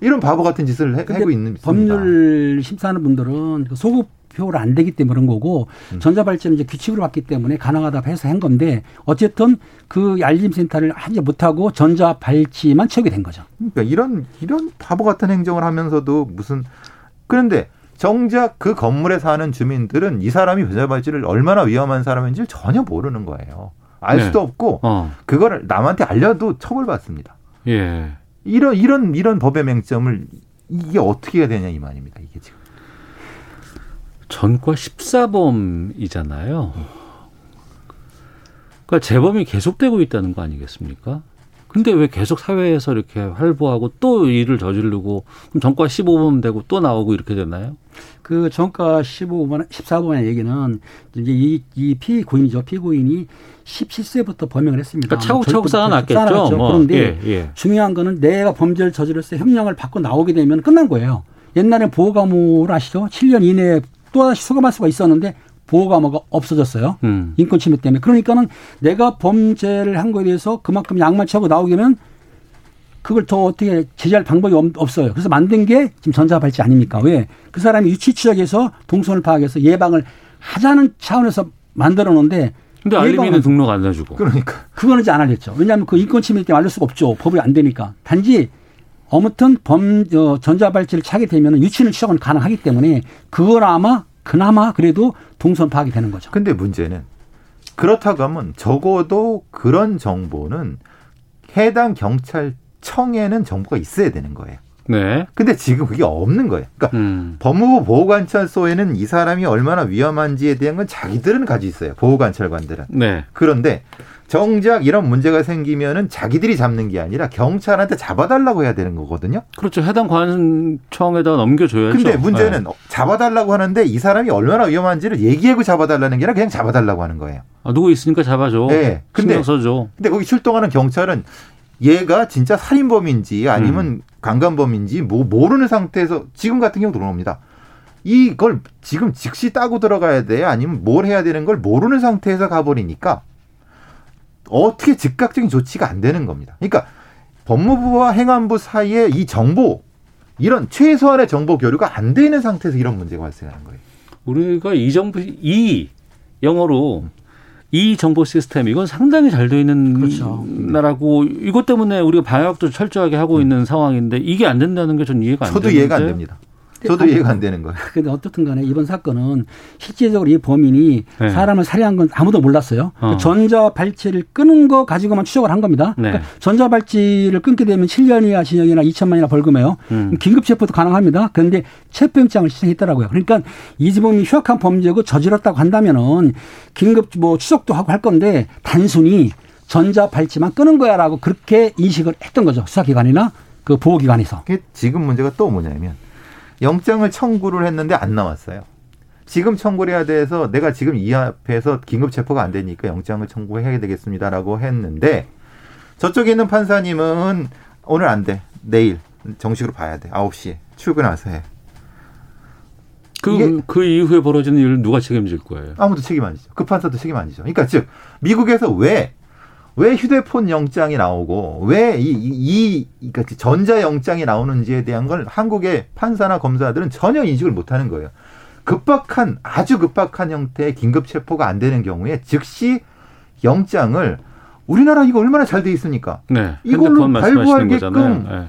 이런 바보 같은 짓을 해, 하고 있는 법률 심사하는 분들은 그 소급 표를 안 되기 때문에 그런 거고 음. 전자발찌는 이제 규칙으로 봤기 때문에 가능하다 해서 한 건데 어쨌든 그 알림센터를 하지 못하고 전자발찌만 채우게 된 거죠. 그러니까 이런 이런 바보 같은 행정을 하면서도 무슨 그런데 정작 그 건물에 사는 주민들은 이 사람이 전자발찌를 얼마나 위험한 사람인지 전혀 모르는 거예요. 알 네. 수도 없고 어. 그거를 남한테 알려도 처벌받습니다. 예. 이런 이런 이런 법의 맹점을 이게 어떻게 해야 되냐 이 말입니다. 이게 지금. 전과 14범이잖아요. 그러니까 재범이 계속되고 있다는 거 아니겠습니까? 근데 왜 계속 사회에서 이렇게 활보하고 또 일을 저지르고 그럼 전과 15범 되고 또 나오고 이렇게 되나요? 그 전과 15번, 14번의 얘기는 이제 이, 이 피고인이죠. 피고인이 17세부터 범행을 했습니다. 그러니까 차곡차곡 쌓아놨겠죠. 뭐. 그런데 예, 예. 중요한 거는 내가 범죄를 저질렀을 때 형량을 받고 나오게 되면 끝난 거예요. 옛날에 보호감호를 아시죠? 7년 이내에 또다시 수감할 수가 있었는데 보호감호가 없어졌어요. 음. 인권 침해 때문에. 그러니까는 내가 범죄를 한 거에 대해서 그만큼 양만 채고 나오게 되면 그걸 더 어떻게 제재할 방법이 없어요. 그래서 만든 게 지금 전자발찌 아닙니까? 왜? 그 사람이 유치 추적해서 동선을 파악해서 예방을 하자는 차원에서 만들어 놓은데 근데 알림이는 등록 안 해주고. 그러니까. 그거는 이제 안 알렸죠. 왜냐하면 그 인권 침해 때문에 알릴 수가 없죠. 법이 안 되니까. 단지 아무튼 범 어, 전자발찌를 차게 되면 유치는 추적은 가능하기 때문에 그걸 아마 그나마 그래도 동선 파악이 되는 거죠. 근데 문제는 그렇다고 하면 적어도 그런 정보는 해당 경찰청에는 정보가 있어야 되는 거예요. 네. 근데 지금 그게 없는 거예요. 그러니까 음. 법무부 보호관찰소에는 이 사람이 얼마나 위험한지에 대한 건 자기들은 가지고 있어요. 보호관찰관들은. 네. 그런데 정작 이런 문제가 생기면은 자기들이 잡는 게 아니라 경찰한테 잡아달라고 해야 되는 거거든요. 그렇죠. 해당 관청에다 넘겨줘야죠. 근데 문제는 네. 잡아달라고 하는데 이 사람이 얼마나 위험한지를 얘기하고 잡아달라는 게 아니라 그냥 잡아달라고 하는 거예요. 아, 누구 있으니까 잡아줘. 네. 근데- 신경 써줘. 근데 거기 출동하는 경찰은 얘가 진짜 살인범인지 아니면 음. 강간범인지 뭐 모르는 상태에서 지금 같은 경우 들어옵니다. 이걸 지금 즉시 따고 들어가야 돼 아니면 뭘 해야 되는 걸 모르는 상태에서 가버리니까 어떻게 즉각적인 조치가 안 되는 겁니다. 그러니까 법무부와 행안부 사이에 이 정보 이런 최소한의 정보 교류가 안 되는 상태에서 이런 문제가 발생하는 거예요. 우리가 이 정부 이 영어로 이 정보 시스템 이건 상당히 잘 되어 있는 그렇죠. 나라고 이것 때문에 우리가 방역도 철저하게 하고 있는 상황인데 이게 안 된다는 게 전 이해가 안 저도 되는데. 이해가 안 됩니다. 저도 이해가 안 되는 거예요. 근데 어떻든 간에 이번 사건은 실제적으로 이 범인이 네. 사람을 살해한 건 아무도 몰랐어요. 어. 전자 발찌를 끄는 거 가지고만 추적을 한 겁니다. 네. 그러니까 전자 발찌를 끊게 되면 7년 이하 징역이나 2천만 원이나 벌금해요. 음. 긴급 체포도 가능합니다. 그런데 체포영장을 신청했더라고요. 그러니까 이지범이 흉악한 범죄고 저질렀다고 한다면은 긴급 뭐 추적도 하고 할 건데 단순히 전자 발찌만 끄는 거야라고 그렇게 인식을 했던 거죠. 수사기관이나 그 보호기관에서. 그게 지금 문제가 또 뭐냐면 영장을 청구를 했는데 안 나왔어요. 지금 청구를 해야 돼서 내가 지금 이 앞에서 긴급 체포가 안 되니까 영장을 청구해야 되겠습니다라고 했는데 저쪽에 있는 판사님은 오늘 안 돼. 내일 정식으로 봐야 돼. 9시에 출근해서 해. 그, 그 이후에 벌어지는 일을 누가 책임질 거예요? 아무도 책임 안 지죠. 그 판사도 책임 안 지죠. 그러니까 즉 미국에서 왜 왜 휴대폰 영장이 나오고 왜이이 그러니까 전자 영장이 나오는지에 대한 걸 한국의 판사나 검사들은 전혀 인식을 못 하는 거예요. 급박한 아주 급박한 형태의 긴급 체포가 안 되는 경우에 즉시 영장을 우리나라 이거 얼마나 잘 돼 있습니까? 네. 이걸로 발부하게끔. 네.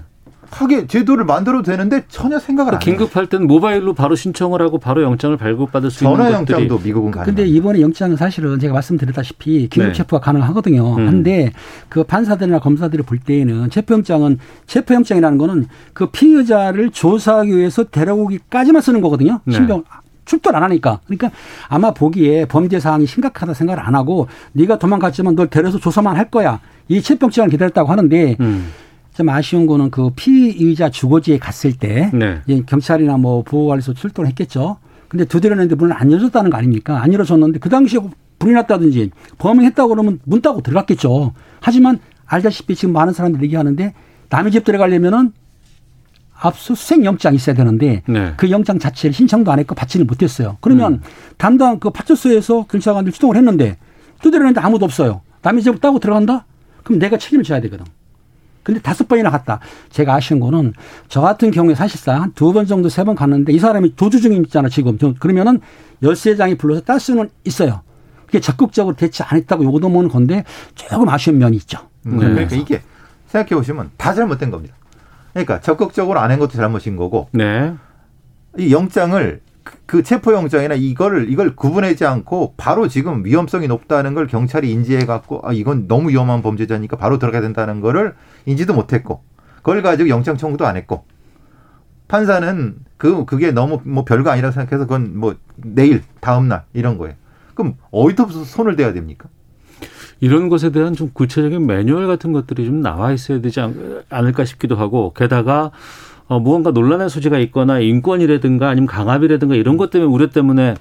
하게 제도를 만들어도 되는데 전혀 생각을 안 해요. 긴급할 땐 모바일로 바로 신청을 하고 바로 영장을 발급받을 수 있는 전화 것들이 영장도 미국은 가능. 근데 이번에 영장은 사실은 제가 말씀드렸다시피 긴급 네. 체포가 가능하거든요. 음. 한데 그 판사들이나 검사들이 볼 때에는 체포 영장은 체포 영장이라는 거는 그 피의자를 조사하기 위해서 데려오기까지만 쓰는 거거든요. 네. 신병 출두를 안 하니까. 그러니까 아마 보기에 범죄 사항이 심각하다 생각을 안 하고 네가 도망갔지만 널 데려서 조사만 할 거야. 이 체포영장을 기다렸다고 하는데 음. 좀 아쉬운 거는 그 피의자 주거지에 갔을 때 네. 예, 경찰이나 뭐 보호관리소 출동을 했겠죠. 근데 두드렸는데 문을 안 열어줬다는 거 아닙니까? 안 열어줬는데 그 당시에 불이 났다든지 범행했다고 그러면 문 따고 들어갔겠죠. 하지만 알다시피 지금 많은 사람들이 얘기하는데 남의 집 들어가려면은 압수수색 영장이 있어야 되는데 네. 그 영장 자체를 신청도 안 했고 받지는 못했어요. 그러면 담당 그 파출소에서 경찰관들이 출동을 했는데 두드렸는데 아무도 없어요. 남의 집을 따고 들어간다? 그럼 내가 책임을 져야 되거든. 근데 다섯 번이나 갔다. 제가 아쉬운 거는 저 같은 경우에 사실상 한두번 정도 세 번 갔는데 이 사람이 조주 중에 있잖아 지금. 저- 그러면은 열세장이 불러서 딸 수는 있어요. 그게 적극적으로 대치 안 했다고 요거 넘어오는 건데 조금 아쉬운 면이 있죠. 음, 그러니까 이게 생각해 보시면 다 잘못된 겁니다. 그러니까 적극적으로 안 한 것도 잘못인 거고 네. 이 영장을 그- 그 체포 영장이나 이거를 이걸 구분하지 않고 바로 지금 위험성이 높다는 걸 경찰이 인지해 갖고 아 이건 너무 위험한 범죄자니까 바로 들어가야 된다는 거를 인지도 못했고 그걸 가지고 영장 청구도 안 했고 판사는 그 그게 너무 뭐 별거 아니라 생각해서 그건 뭐 내일 다음 날 이런 거예요. 그럼 어디서부터 손을 대야 됩니까? 이런 것에 대한 좀 구체적인 매뉴얼 같은 것들이 좀 나와 있어야 되지 않- 않을까 싶기도 하고 게다가 어, 무언가 논란의 소지가 있거나 인권이라든가 아니면 강압이라든가 이런 것 때문에 우려 때문에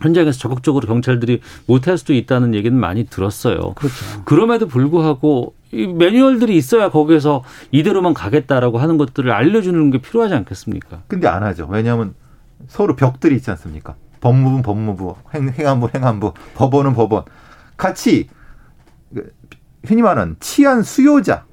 현장에서 적극적으로 경찰들이 못할 수도 있다는 얘기는 많이 들었어요. 그렇죠. 그럼에도 불구하고 이 매뉴얼들이 있어야 거기에서 이대로만 가겠다라고 하는 것들을 알려주는 게 필요하지 않겠습니까? 근데 안 하죠. 왜냐하면 서로 벽들이 있지 않습니까? 법무부는 법무부, 행, 행안부 행안부, 법원은 법원. 같이 그 흔히 말하는 치안 수요자,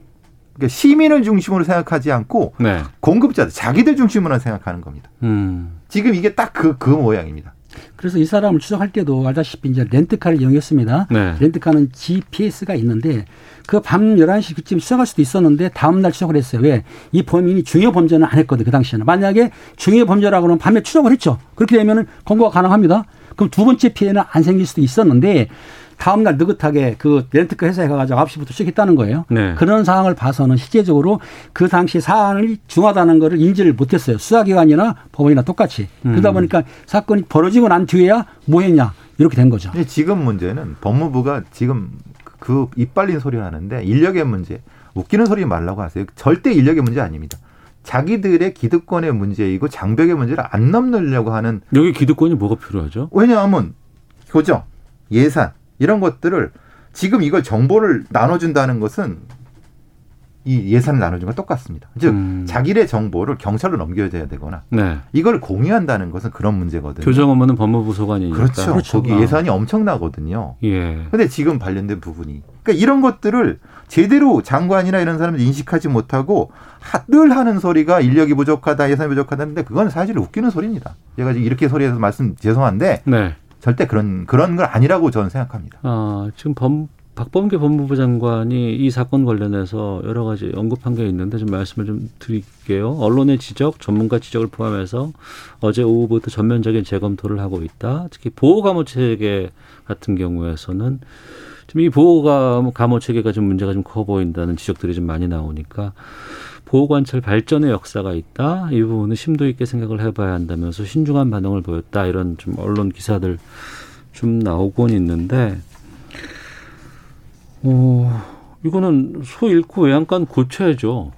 그러니까 시민을 중심으로 생각하지 않고 네. 공급자들, 자기들 중심으로 생각하는 겁니다. 음. 지금 이게 딱그그 모양입니다. 그래서 이 사람을 추적할 때도 알다시피 이제 렌트카를 이용했습니다. 네. 렌트카는 GPS가 있는데 그밤 11시 그쯤 추적할 수도 있었는데 다음날 추적을 했어요. 왜? 이 범인이 중요 범죄는 안 했거든, 그 당시에는. 만약에 중요 범죄라고 하면 밤에 추적을 했죠. 그렇게 되면은 검거가 가능합니다. 그럼 두 번째 피해는 안 생길 수도 있었는데 다음날 느긋하게 그 렌트카 회사에 가가지고 9시부터 시작했다는 거예요. 네. 그런 상황을 봐서는 실제적으로 그 당시 사안을 중하다는 거를 인지를 못했어요. 수사기관이나 법원이나 똑같이. 그러다 음. 보니까 사건이 벌어지고 난 뒤에야 뭐 했냐. 이렇게 된 거죠. 근데 지금 문제는 법무부가 지금 그 이빨린 소리를 하는데 인력의 문제, 웃기는 소리 말라고 하세요. 절대 인력의 문제 아닙니다. 자기들의 기득권의 문제이고 장벽의 문제를 안 넘으려고 하는 여기 기득권이 뭐가 필요하죠? 왜냐하면 교정, 예산 이런 것들을 지금 이걸 정보를 나눠준다는 것은 이 예산을 나눠준 건 똑같습니다. 즉 음. 자기의 정보를 경찰로 넘겨줘야 되거나 네. 이걸 공유한다는 것은 그런 문제거든요. 교정 업무는 법무부 소관이니까. 그렇죠. 거기 예산이 엄청나거든요. 예. 근데 지금 관련된 부분이 그러니까 이런 것들을 제대로 장관이나 이런 사람들이 인식하지 못하고 하- 늘 하는 소리가 인력이 부족하다, 예산이 부족하다는데 그건 사실 웃기는 소리입니다. 제가 지금 이렇게 소리해서 말씀 죄송한데 네. 절대 그런 그런 걸 아니라고 저는 생각합니다. 아, 지금 범, 박범계 법무부 장관이 이 사건 관련해서 여러 가지 언급한 게 있는데 좀 말씀을 좀 드릴게요. 언론의 지적, 전문가 지적을 포함해서 어제 오후부터 전면적인 재검토를 하고 있다. 특히 보호감호 체계 같은 경우에서는 지금 이 보호감 감호 체계가 좀 문제가 좀 커 보인다는 지적들이 좀 많이 나오니까 보호관찰 발전의 역사가 있다. 이 부분은 심도 있게 생각을 해봐야 한다면서 신중한 반응을 보였다. 이런 좀 언론 기사들 좀 나오곤 있는데, 어, 이거는 소 잃고 외양간 고쳐야죠.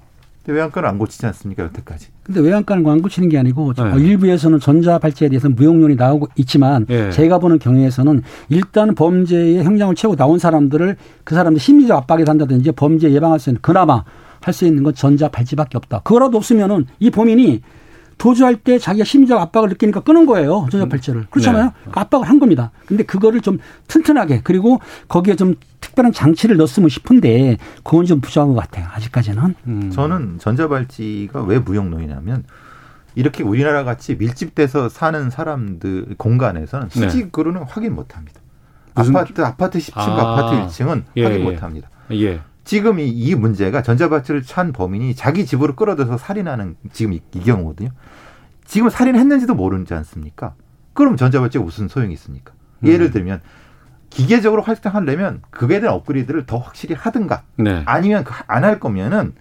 근데 외양간을 안 고치지 않습니까 여태까지? 근데 외양간을 안 고치는 게 아니고 저 네. 일부에서는 전자 발찌에 대해서 무용론이 나오고 있지만 예. 제가 보는 경우에서는 일단 범죄의 형량을 채우고 나온 사람들을 그 사람들 심리적 압박에 단다든지 범죄 예방할 수 있는 그나마 할 수 있는 건 전자 발찌밖에 없다. 그거라도 없으면은 이 범인이 도주할 때 자기가 심리적 압박을 느끼니까 끄는 거예요. 전자 발찌를. 그렇잖아요. 네. 압박을 한 겁니다. 근데 그거를 좀 튼튼하게 그리고 거기에 좀 특별한 장치를 넣었으면 싶은데 그건 좀 부족한 것 같아요. 아직까지는. 음. 저는 전자 발찌가 왜 무용론이냐면 이렇게 우리나라 같이 밀집돼서 사는 사람들 공간에서는 네. 수직으로는 확인 못 합니다. 무슨- 아파트 아파트 10층 아. 아파트 1층은 예, 확인 예. 못합니다. 예. 지금 이, 이 문제가 전자발찌를 찬 범인이 자기 집으로 끌어들여서 살인하는 지금 이, 이 경우거든요. 지금 살인했는지도 모르지 않습니까? 그럼 전자발찌가 무슨 소용이 있습니까? 예를 음. 들면 기계적으로 활성하려면 그거에 대한 업그레이드를 더 확실히 하든가 네. 아니면 안 할 거면은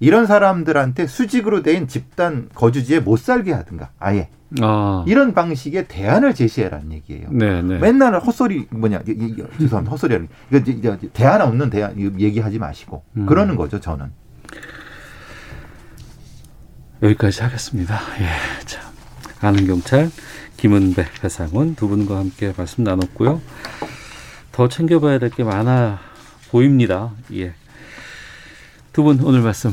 이런 사람들한테 수직으로 된 집단 거주지에 못 살게 하든가 아예 아. 이런 방식의 대안을 제시해라는 얘기예요. 네, 네. 맨날 헛소리 뭐냐 이- 이- 이- 죄송합니다 헛소리하는 이거 이제- 대안 없는 대안 얘기하지 마시고 음. 그러는 거죠 저는. 여기까지 하겠습니다. 예, 참. 아는 경찰 김은배, 배상훈 두 분과 함께 말씀 나눴고요. 더 챙겨봐야 될 게 많아 보입니다. 예. 두 분 오늘 말씀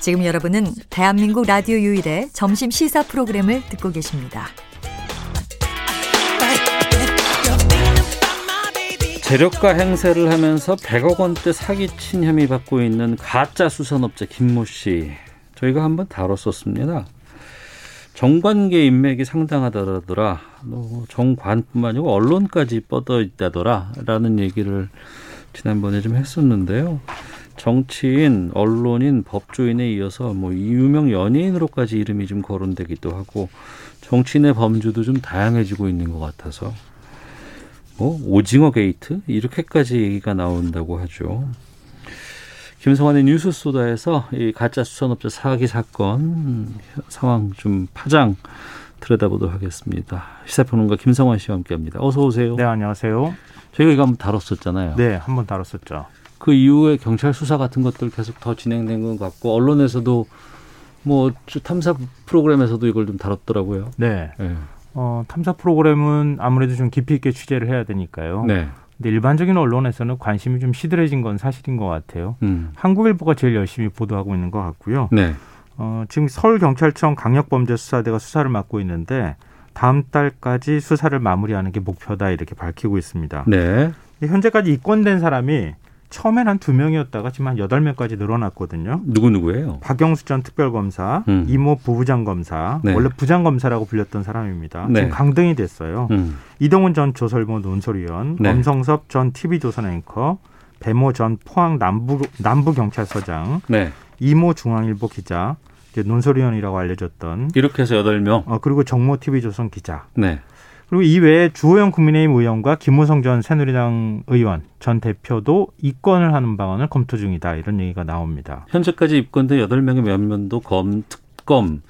지금 여러분은 대한민국 라디오 유일의 점심 시사 프로그램을 듣고 계십니다. 재력가 행세를 하면서 100억 원대 사기친 혐의 받고 있는 가짜 수산업자 김모 씨. 저희가 한번 다뤘었습니다. 정관계 인맥이 상당하다더라. 뭐 정관뿐만 아니고 언론까지 뻗어 있다더라라는 얘기를 지난번에 좀 했었는데요. 정치인, 언론인, 법조인에 이어서 뭐 유명 연예인으로까지 이름이 좀 거론되기도 하고 정치인의 범주도 좀 다양해지고 있는 것 같아서 뭐 오징어 게이트 이렇게까지 얘기가 나온다고 하죠. 김성환의 뉴스 소다에서 이 가짜 수산업자 사기 사건 음, 상황 좀 파장 들여다보도록 하겠습니다. 시사평론가 김성환 씨와 함께합니다. 어서 오세요. 네, 안녕하세요. 저희가 이거 한번 다뤘었잖아요. 네, 한번 다뤘었죠. 그 이후에 경찰 수사 같은 것들 계속 더 진행된 것 같고 언론에서도 뭐 탐사 프로그램에서도 이걸 좀 다뤘더라고요. 네. 네. 어, 탐사 프로그램은 아무래도 좀 깊이 있게 취재를 해야 되니까요. 네. 근데 일반적인 언론에서는 관심이 좀 시들해진 건 사실인 것 같아요. 음. 한국일보가 제일 열심히 보도하고 있는 것 같고요. 네. 어, 지금 서울경찰청 강력범죄수사대가 수사를 맡고 있는데 다음 달까지 수사를 마무리하는 게 목표다 이렇게 밝히고 있습니다. 네. 현재까지 입건된 사람이 처음엔 한 두 명이었다가 지금 한 여덟 명까지 늘어났거든요. 누구 누구예요? 박영수 전 특별검사, 음. 이모 부부장검사, 네. 원래 부장검사라고 불렸던 사람입니다. 네. 지금 강등이 됐어요. 음. 이동훈 전 조설모 논설위원, 네. 엄성섭 전 TV조선 앵커, 배모 전 포항 남부 남부 경찰서장, 네. 이모 중앙일보 기자, 논설위원이라고 알려졌던 이렇게 해서 여덟 명. 어, 그리고 정모 TV조선 기자. 네. 그리고 이외에 주호영 국민의힘 의원과 김무성 전 새누리당 의원 전 대표도 입건을 하는 방안을 검토 중이다. 이런 얘기가 나옵니다. 현재까지 입건된 여덟 명의 면면도 검, 특검,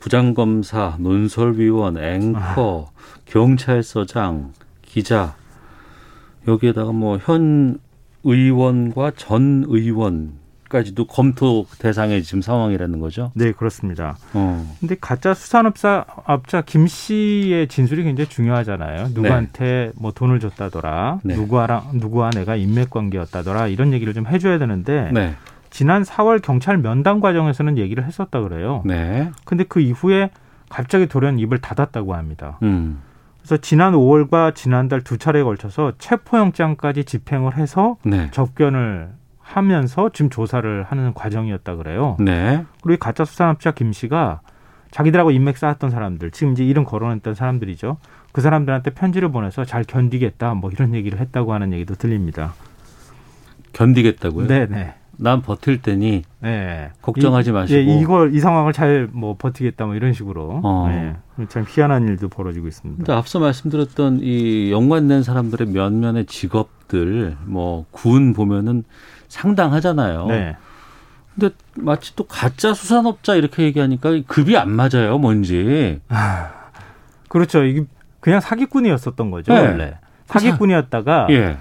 부장검사, 논설위원, 앵커, 경찰서장, 기자. 여기에다가 뭐 현 의원과 전 의원 까지도 검토 대상의 지금 상황이라는 거죠. 네, 그렇습니다. 어. 근데 가짜 수산업자 업자 김 씨의 진술이 굉장히 중요하잖아요. 누구한테 뭐 돈을 줬다더라, 네. 누구랑 누구와 내가 인맥 관계였다더라 이런 얘기를 좀 해줘야 되는데 네. 지난 4월 경찰 면담 과정에서는 얘기를 했었다 그래요. 네. 근데 그 이후에 갑자기 돌연 입을 닫았다고 합니다. 음. 그래서 지난 5월과 지난달 두 차례에 걸쳐서 체포영장까지 집행을 해서 네. 접견을 하면서 지금 조사를 하는 과정이었다 그래요. 네. 그리고 이 가짜 수산업자 김 씨가 자기들하고 인맥 쌓았던 사람들, 지금 이제 이름 거론했던 사람들이죠. 그 사람들한테 편지를 보내서 잘 견디겠다, 뭐 이런 얘기를 했다고 하는 얘기도 들립니다. 견디겠다고요? 네네. 난 버틸 테니 네. 걱정하지 이, 마시고. 예, 이걸 이 상황을 잘 뭐 버티겠다, 뭐 이런 식으로. 어. 네. 참 희한한 일도 벌어지고 있습니다. 근데 앞서 말씀드렸던 이 연관된 사람들의 면면의 직업들 뭐 군 보면은 상당하잖아요. 네. 근데 마치 또 가짜 수산업자 이렇게 얘기하니까 급이 안 맞아요, 뭔지. 그렇죠. 이게 그냥 사기꾼이었었던 거죠, 네. 원래. 사기꾼이었다가 예.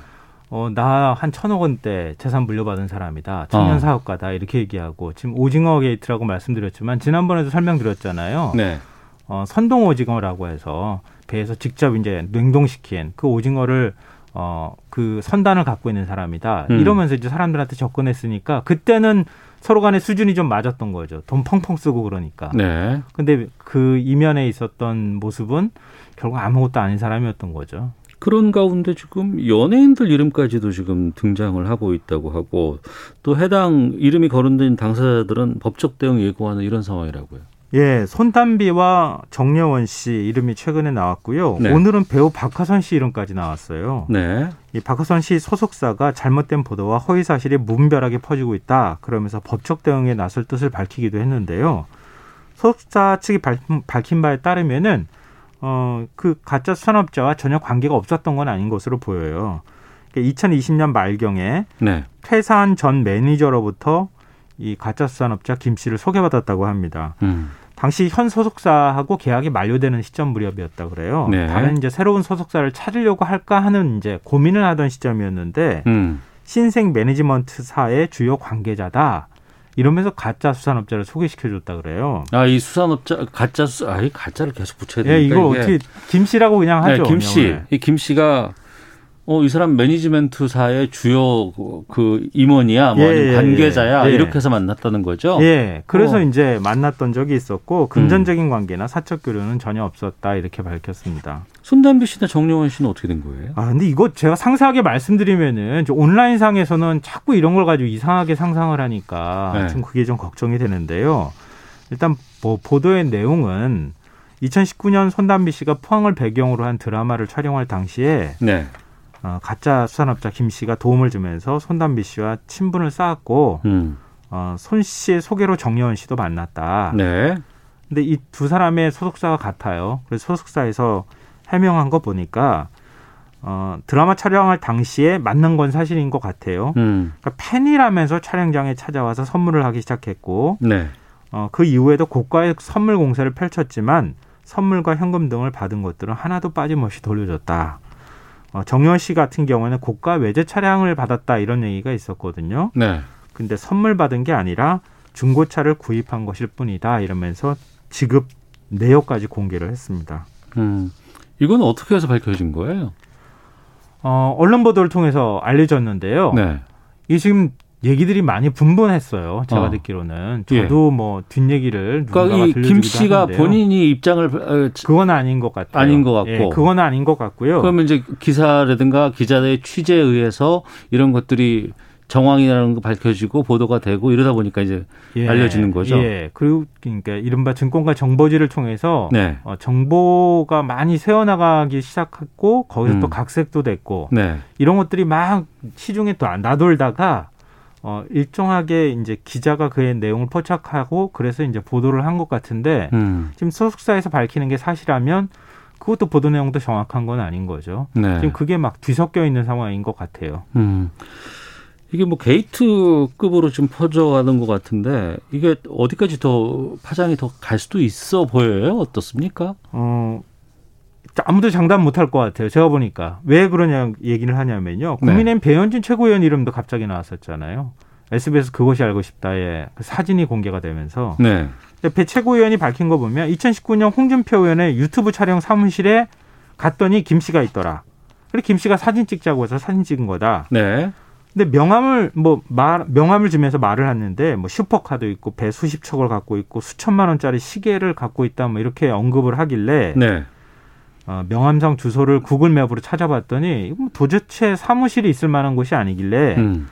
어, 나 한 천억 원대 재산 물려받은 사람이다. 청년 어. 사업가다. 이렇게 얘기하고 지금 오징어 게이트라고 말씀드렸지만 지난번에도 설명드렸잖아요. 네. 어, 선동 오징어라고 해서 배에서 직접 이제 냉동시킨 그 오징어를 어, 그 선단을 갖고 있는 사람이다. 음. 이러면서 이제 사람들한테 접근했으니까 그때는 서로 간의 수준이 좀 맞았던 거죠. 돈 펑펑 쓰고 그러니까. 네. 근데 그 이면에 있었던 모습은 결국 아무것도 아닌 사람이었던 거죠. 그런 가운데 지금 연예인들 이름까지도 지금 등장을 하고 있다고 하고 또 해당 이름이 거론된 당사자들은 법적 대응 예고하는 이런 상황이라고요. 예, 손담비와 정려원 씨 이름이 최근에 나왔고요. 네. 오늘은 배우 박하선 씨 이름까지 나왔어요. 네. 이 박하선 씨 소속사가 잘못된 보도와 허위 사실이 무분별하게 퍼지고 있다. 그러면서 법적 대응에 나설 뜻을 밝히기도 했는데요. 소속사 측이 밝, 밝힌 바에 따르면은 어, 그 가짜 수산업자와 전혀 관계가 없었던 건 아닌 것으로 보여요. 2020년 말경에 네. 퇴사한 전 매니저로부터 이 가짜 수산업자 김 씨를 소개받았다고 합니다. 음. 당시 현 소속사하고 계약이 만료되는 시점 무렵이었다 그래요. 네. 다른 이제 새로운 소속사를 찾으려고 할까 하는 이제 고민을 하던 시점이었는데 음. 신생 매니지먼트사의 주요 관계자다. 이러면서 가짜 수산업자를 소개시켜 줬다 그래요. 아, 이 수산업자 가짜 수 아, 이 가짜를 계속 붙여야 되니까 예, 이걸. 어떻게 김 씨라고 그냥 하죠. 네, 김 씨. 이 김 씨가 어, 이 사람 매니지멘트사의 주요 그- 그 임원이야, 뭐 예, 아니면 예, 관계자야 예. 이렇게 해서 만났다는 거죠. 예, 그래서 어. 음. 이제 만났던 적이 있었고 금전적인 관계나 사적 교류는 전혀 없었다 이렇게 밝혔습니다. 손담비 씨나 정용원 씨는 어떻게 된 거예요? 아, 근데 이거 제가 상세하게 말씀드리면은 저 온라인상에서는 자꾸 이런 걸 가지고 이상하게 상상을 하니까 네. 좀 그게 좀 걱정이 되는데요. 일단 뭐 보도의 내용은 2019년 손담비 씨가 포항을 배경으로 한 드라마를 촬영할 당시에 네. 어, 가짜 수산업자 김 씨가 도움을 주면서 손담비 씨와 친분을 쌓았고 음. 어, 손 씨의 소개로 정여원 씨도 만났다. 네. 근데 이 두 사람의 소속사가 같아요. 그래서 소속사에서 해명한 거 보니까 어, 드라마 촬영할 당시에 만난 건 사실인 것 같아요. 음. 그러니까 팬이라면서 촬영장에 찾아와서 선물을 하기 시작했고 네. 어, 그 이후에도 고가의 선물 공세를 펼쳤지만 선물과 현금 등을 받은 것들은 하나도 빠짐없이 돌려줬다. 어, 정현 씨 같은 경우에는 고가 외제 차량을 받았다 이런 얘기가 있었거든요. 네. 근데 선물 받은 게 아니라 중고차를 구입한 것일 뿐이다 이러면서 지급 내역까지 공개를 했습니다. 음. 이건 어떻게 해서 밝혀진 거예요? 어, 언론 보도를 통해서 알려졌는데요. 네. 이 지금 얘기들이 많이 분분했어요. 제가 어. 듣기로는 예. 저도 뭐 뒷얘기를 그러니까 이김 들려주기도 씨가 하는데요. 본인이 입장을 어, 그건 아닌 것 같아요. 아닌 것 같고. 예, 그건 아닌 것 같고요. 그러면 이제 기사라든가 기자의 취재에 의해서 이런 것들이 정황이라는 거 밝혀지고 보도가 되고 이러다 보니까 이제 예. 알려지는 거죠. 예. 그리고 그러니까 이른바 증권가 정보지를 통해서 네. 어, 정보가 많이 새어나가기 시작했고 거기서 음. 또 각색도 됐고 네. 이런 것들이 막 시중에 또 나돌다가 어, 일정하게 이제 기자가 그의 내용을 포착하고 그래서 이제 보도를 한 것 같은데 음. 지금 소속사에서 밝히는 게 사실하면 그것도 보도 내용도 정확한 건 아닌 거죠. 네. 지금 그게 막 뒤섞여 있는 상황인 것 같아요. 음. 이게 뭐 게이트급으로 좀 퍼져가는 것 같은데 이게 어디까지 더 파장이 더 갈 수도 있어 보여요? 어떻습니까? 어, 아무도 장담 못할 것 같아요. 제가 보니까. 왜 그러냐 얘기를 하냐면요. 네. 국민의힘 배현진 최고위원 이름도 갑자기 나왔었잖아요. SBS 그것이 알고 싶다에 그 사진이 공개가 되면서. 네. 배 최고위원이 밝힌 거 보면 2019년 홍준표 의원의 유튜브 촬영 사무실에 갔더니 김 씨가 있더라. 그래 김 씨가 사진 찍자고 해서 사진 찍은 거다. 네. 근데 명함을 뭐 말 명함을 주면서 말을 했는데 뭐 슈퍼카도 있고 배 수십 척을 갖고 있고 수천만 원짜리 시계를 갖고 있다 뭐 이렇게 언급을 하길래 네. 어, 명함상 주소를 구글 맵으로 찾아봤더니 도대체 사무실이 있을 만한 곳이 아니길래 음.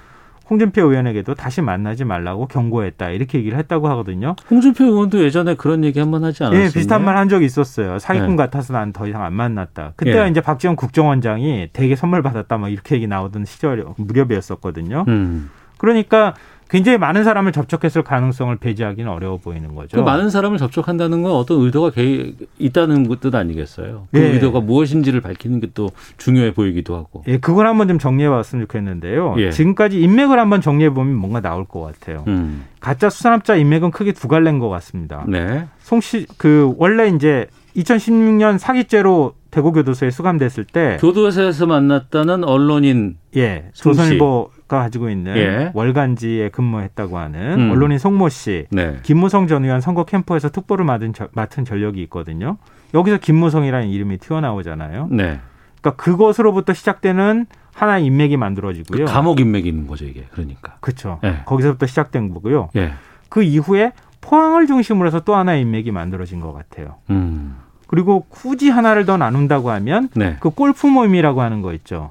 홍준표 의원에게도 다시 만나지 말라고 경고했다 이렇게 얘기를 했다고 하거든요. 홍준표 의원도 예전에 그런 얘기 한 번 하지 않았어요? 예, 비슷한 말 한 적이 있었어요. 사기꾼 네. 같아서 난 더 이상 안 만났다. 그때가 예. 이제 박지원 국정원장이 대게 선물 받았다 막 이렇게 얘기 나오던 시절 무렵이었었거든요. 음. 그러니까 굉장히 많은 사람을 접촉했을 가능성을 배제하기는 어려워 보이는 거죠. 그 많은 사람을 접촉한다는 건 어떤 의도가 개, 있다는 뜻 아니겠어요? 그 예. 의도가 무엇인지를 밝히는 게 또 중요해 보이기도 하고. 예, 그걸 한번 좀 정리해 봤으면 좋겠는데요. 예. 지금까지 인맥을 한번 정리해 보면 뭔가 나올 것 같아요. 음. 가짜 수산업자 인맥은 크게 두 갈래인 것 같습니다. 네. 송씨 그 원래 이제 2016년 사기죄로 대구교도소에 수감됐을 때 교도소에서 만났다는 언론인 예. 조선일보가 가지고 있는 예. 월간지에 근무했다고 하는 음. 언론인 송모 씨, 네. 김무성 전 의원 선거 캠프에서 특보를 맡은, 저- 맡은 전력이 있거든요. 여기서 김무성이라는 이름이 튀어나오잖아요. 네. 그러니까 그것으로부터 시작되는 하나의 인맥이 만들어지고요. 그 감옥 인맥이 있는 거죠, 이게. 그러니까. 그렇죠. 예. 거기서부터 시작된 거고요. 예. 그 이후에 포항을 중심으로 해서 또 하나의 인맥이 만들어진 것 같아요. 음. 그리고 굳이 하나를 더 나눈다고 하면 네. 그 골프 모임이라고 하는 거 있죠.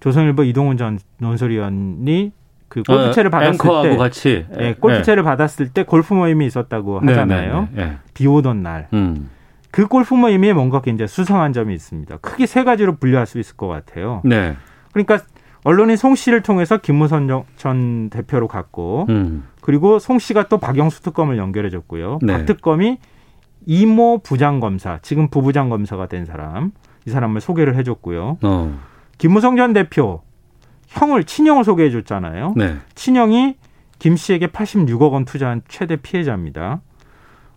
조선일보 이동훈 전 논설위원이 그 골프채를 어, 받았을 앵커하고 때, 같이. 예, 골프채를 받았을 때 골프 모임이 있었다고 네, 하잖아요. 네, 네. 비 오던 날. 음. 그 골프 모임에 뭔가 굉장히 수상한 점이 있습니다. 크게 세 가지로 분류할 수 있을 것 같아요. 네. 그러니까 언론인 송 씨를 통해서 김무선 정- 전 대표로 갔고 음. 그리고 송 씨가 또 박영수 특검을 연결해줬고요. 네. 박 특검이 이모 부장검사, 지금 부부장검사가 된 사람, 이 사람을 소개를 해줬고요. 어. 김무성 전 대표 형을 친형을 소개해줬잖아요. 네. 친형이 김 씨에게 86억 원 투자한 최대 피해자입니다.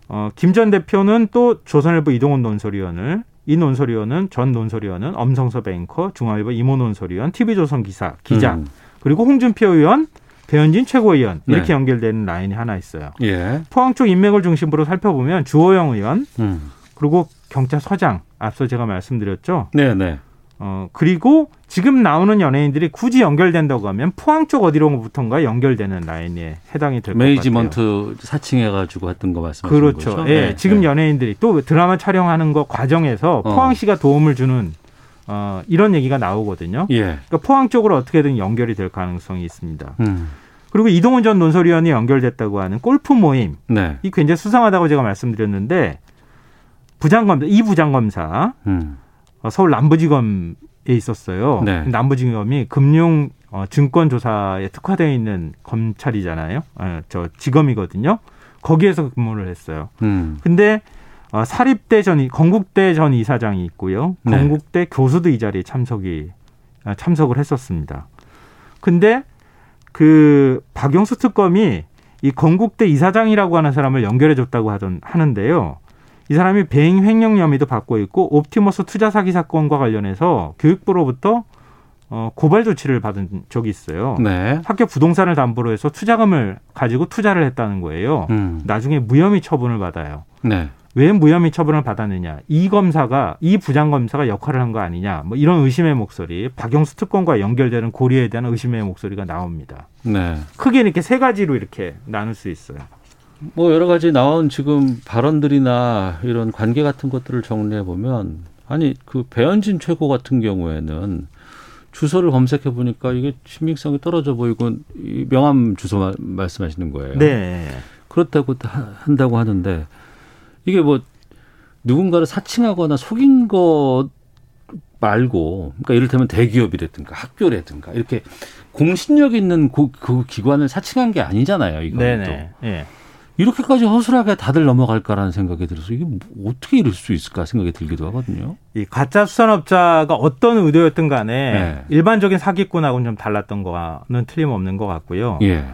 어, 김 전 대표는 또 조선일보 이동훈 논설위원을 이 논설위원은 전 논설위원은 엄성섭 앵커, 중앙일보 이모 논설위원, TV조선 기사 기자 음. 그리고 홍준표 의원, 배현진 최고위원 이렇게 네. 연결되는 라인이 하나 있어요. 예. 포항 쪽 인맥을 중심으로 살펴보면 주호영 의원 음. 그리고 경찰서장 앞서 제가 말씀드렸죠. 네, 네. 어 그리고 지금 나오는 연예인들이 굳이 연결된다고 하면 포항 쪽 어디로부턴가 연결되는 라인에 해당이 될 것 같아요. 매니지먼트 사칭해가지고 했던 거 말씀하시는 그렇죠. 거죠? 예, 네, 지금 네. 연예인들이 또 드라마 촬영하는 거 과정에서 어. 포항시가 도움을 주는 어, 이런 얘기가 나오거든요. 예. 그러니까 포항 쪽으로 어떻게든 연결이 될 가능성이 있습니다. 음. 그리고 이동훈 전 논설위원이 연결됐다고 하는 골프 모임. 네. 이 굉장히 수상하다고 제가 말씀드렸는데 부장검사 이 부장검사 음. 어, 서울 남부지검에 있었어요. 네. 남부지검이 금융 어, 증권 조사에 특화되어 있는 검찰이잖아요. 어, 저 지검이거든요. 거기에서 근무를 했어요. 음. 근데 어, 사립대 전 이- 건국대 전 이사장이 있고요. 네. 건국대 교수도 이 자리에 참석이 아, 참석을 했었습니다. 근데 그 박영수 특검이 이 건국대 이사장이라고 하는 사람을 연결해 줬다고 하던 하는데요. 이 사람이 배임 횡령 혐의도 받고 있고 옵티머스 투자 사기 사건과 관련해서 교육부로부터 어, 고발 조치를 받은 적이 있어요. 네. 학교 부동산을 담보로 해서 투자금을 가지고 투자를 했다는 거예요. 음. 나중에 무혐의 처분을 받아요. 네. 왜 무혐의 처분을 받았느냐? 이 검사가 이 부장 검사가 역할을 한 거 아니냐? 뭐 이런 의심의 목소리, 박영수 특검과 연결되는 고리에 대한 의심의 목소리가 나옵니다. 네. 크게 이렇게 세 가지로 이렇게 나눌 수 있어요. 뭐 여러 가지 나온 지금 발언들이나 이런 관계 같은 것들을 정리해 보면 아니 그 배현진 최고 같은 경우에는 주소를 검색해 보니까 이게 신빙성이 떨어져 보이고 명함 주소 말씀하시는 거예요. 네. 그렇다고 한다고 하는데 이게 뭐 누군가를 사칭하거나 속인 것 말고 그러니까 이를테면 대기업이라든가 학교라든가 이렇게 공신력 있는 그, 그 기관을 사칭한 게 아니잖아요. 이거 네네. 예. 이렇게까지 허술하게 다들 넘어갈까라는 생각이 들어서 이게 뭐 어떻게 이럴 수 있을까 생각이 들기도 하거든요. 이 가짜 수산업자가 어떤 의도였든 간에 네. 일반적인 사기꾼하고는 좀 달랐던 거는 틀림없는 것 같고요. 예.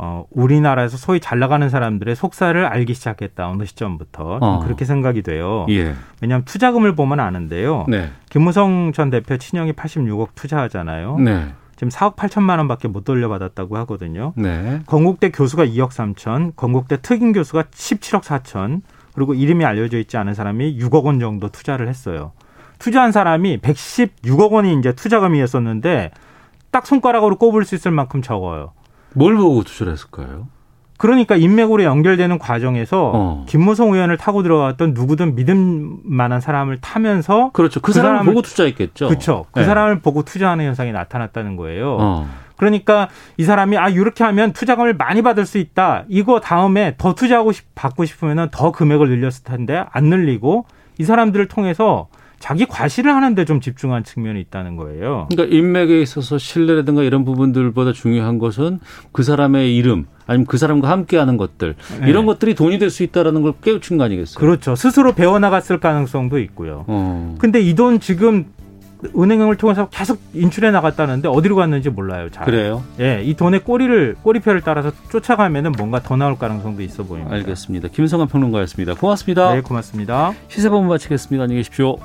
어, 우리나라에서 소위 잘 나가는 사람들의 속살을 알기 시작했다. 어느 시점부터. 어. 그렇게 생각이 돼요. 예. 왜냐하면 투자금을 보면 아는데요. 네. 김무성 전 대표 친형이 86억 투자하잖아요. 네. 지금 4억 8천만 원밖에 못 돌려받았다고 하거든요. 네. 건국대 교수가 2억 3천, 건국대 특임 교수가 17억 4천, 그리고 이름이 알려져 있지 않은 사람이 6억 원 정도 투자를 했어요. 투자한 사람이 116억 원이 이제 투자금이었었는데 딱 손가락으로 꼽을 수 있을 만큼 적어요. 뭘 보고 투자를 했을까요? 그러니까 인맥으로 연결되는 과정에서 어. 김무성 의원을 타고 들어갔던 누구든 믿음 만한 사람을 타면서 그렇죠. 그, 그 사람을, 사람을, 보고 투자했겠죠. 그렇죠. 그 네. 사람을 보고 투자하는 현상이 나타났다는 거예요. 어. 그러니까 이 사람이 아 이렇게 하면 투자금을 많이 받을 수 있다. 이거 다음에 더 투자하고 싶, 받고 싶으면은 더 금액을 늘렸을 텐데 안 늘리고 이 사람들을 통해서 자기 과시를 하는데 좀 집중한 측면이 있다는 거예요. 그러니까 인맥에 있어서 신뢰라든가 이런 부분들보다 중요한 것은 그 사람의 이름 아니면 그 사람과 함께하는 것들 네. 이런 것들이 돈이 될 수 있다라는 걸 깨우친 거 아니겠어요? 그렇죠. 스스로 배워나갔을 가능성도 있고요. 어. 근데 이 돈 지금 은행을 통해서 계속 인출해 나갔다는데 어디로 갔는지 몰라요. 잘. 그래요? 예, 이 돈의 꼬리를 꼬리표를 따라서 쫓아가면은 뭔가 더 나올 가능성도 있어 보입니다. 알겠습니다. 김성환 평론가였습니다. 고맙습니다. 네, 고맙습니다. 시세본 마치겠습니다. 안녕히 계십시오.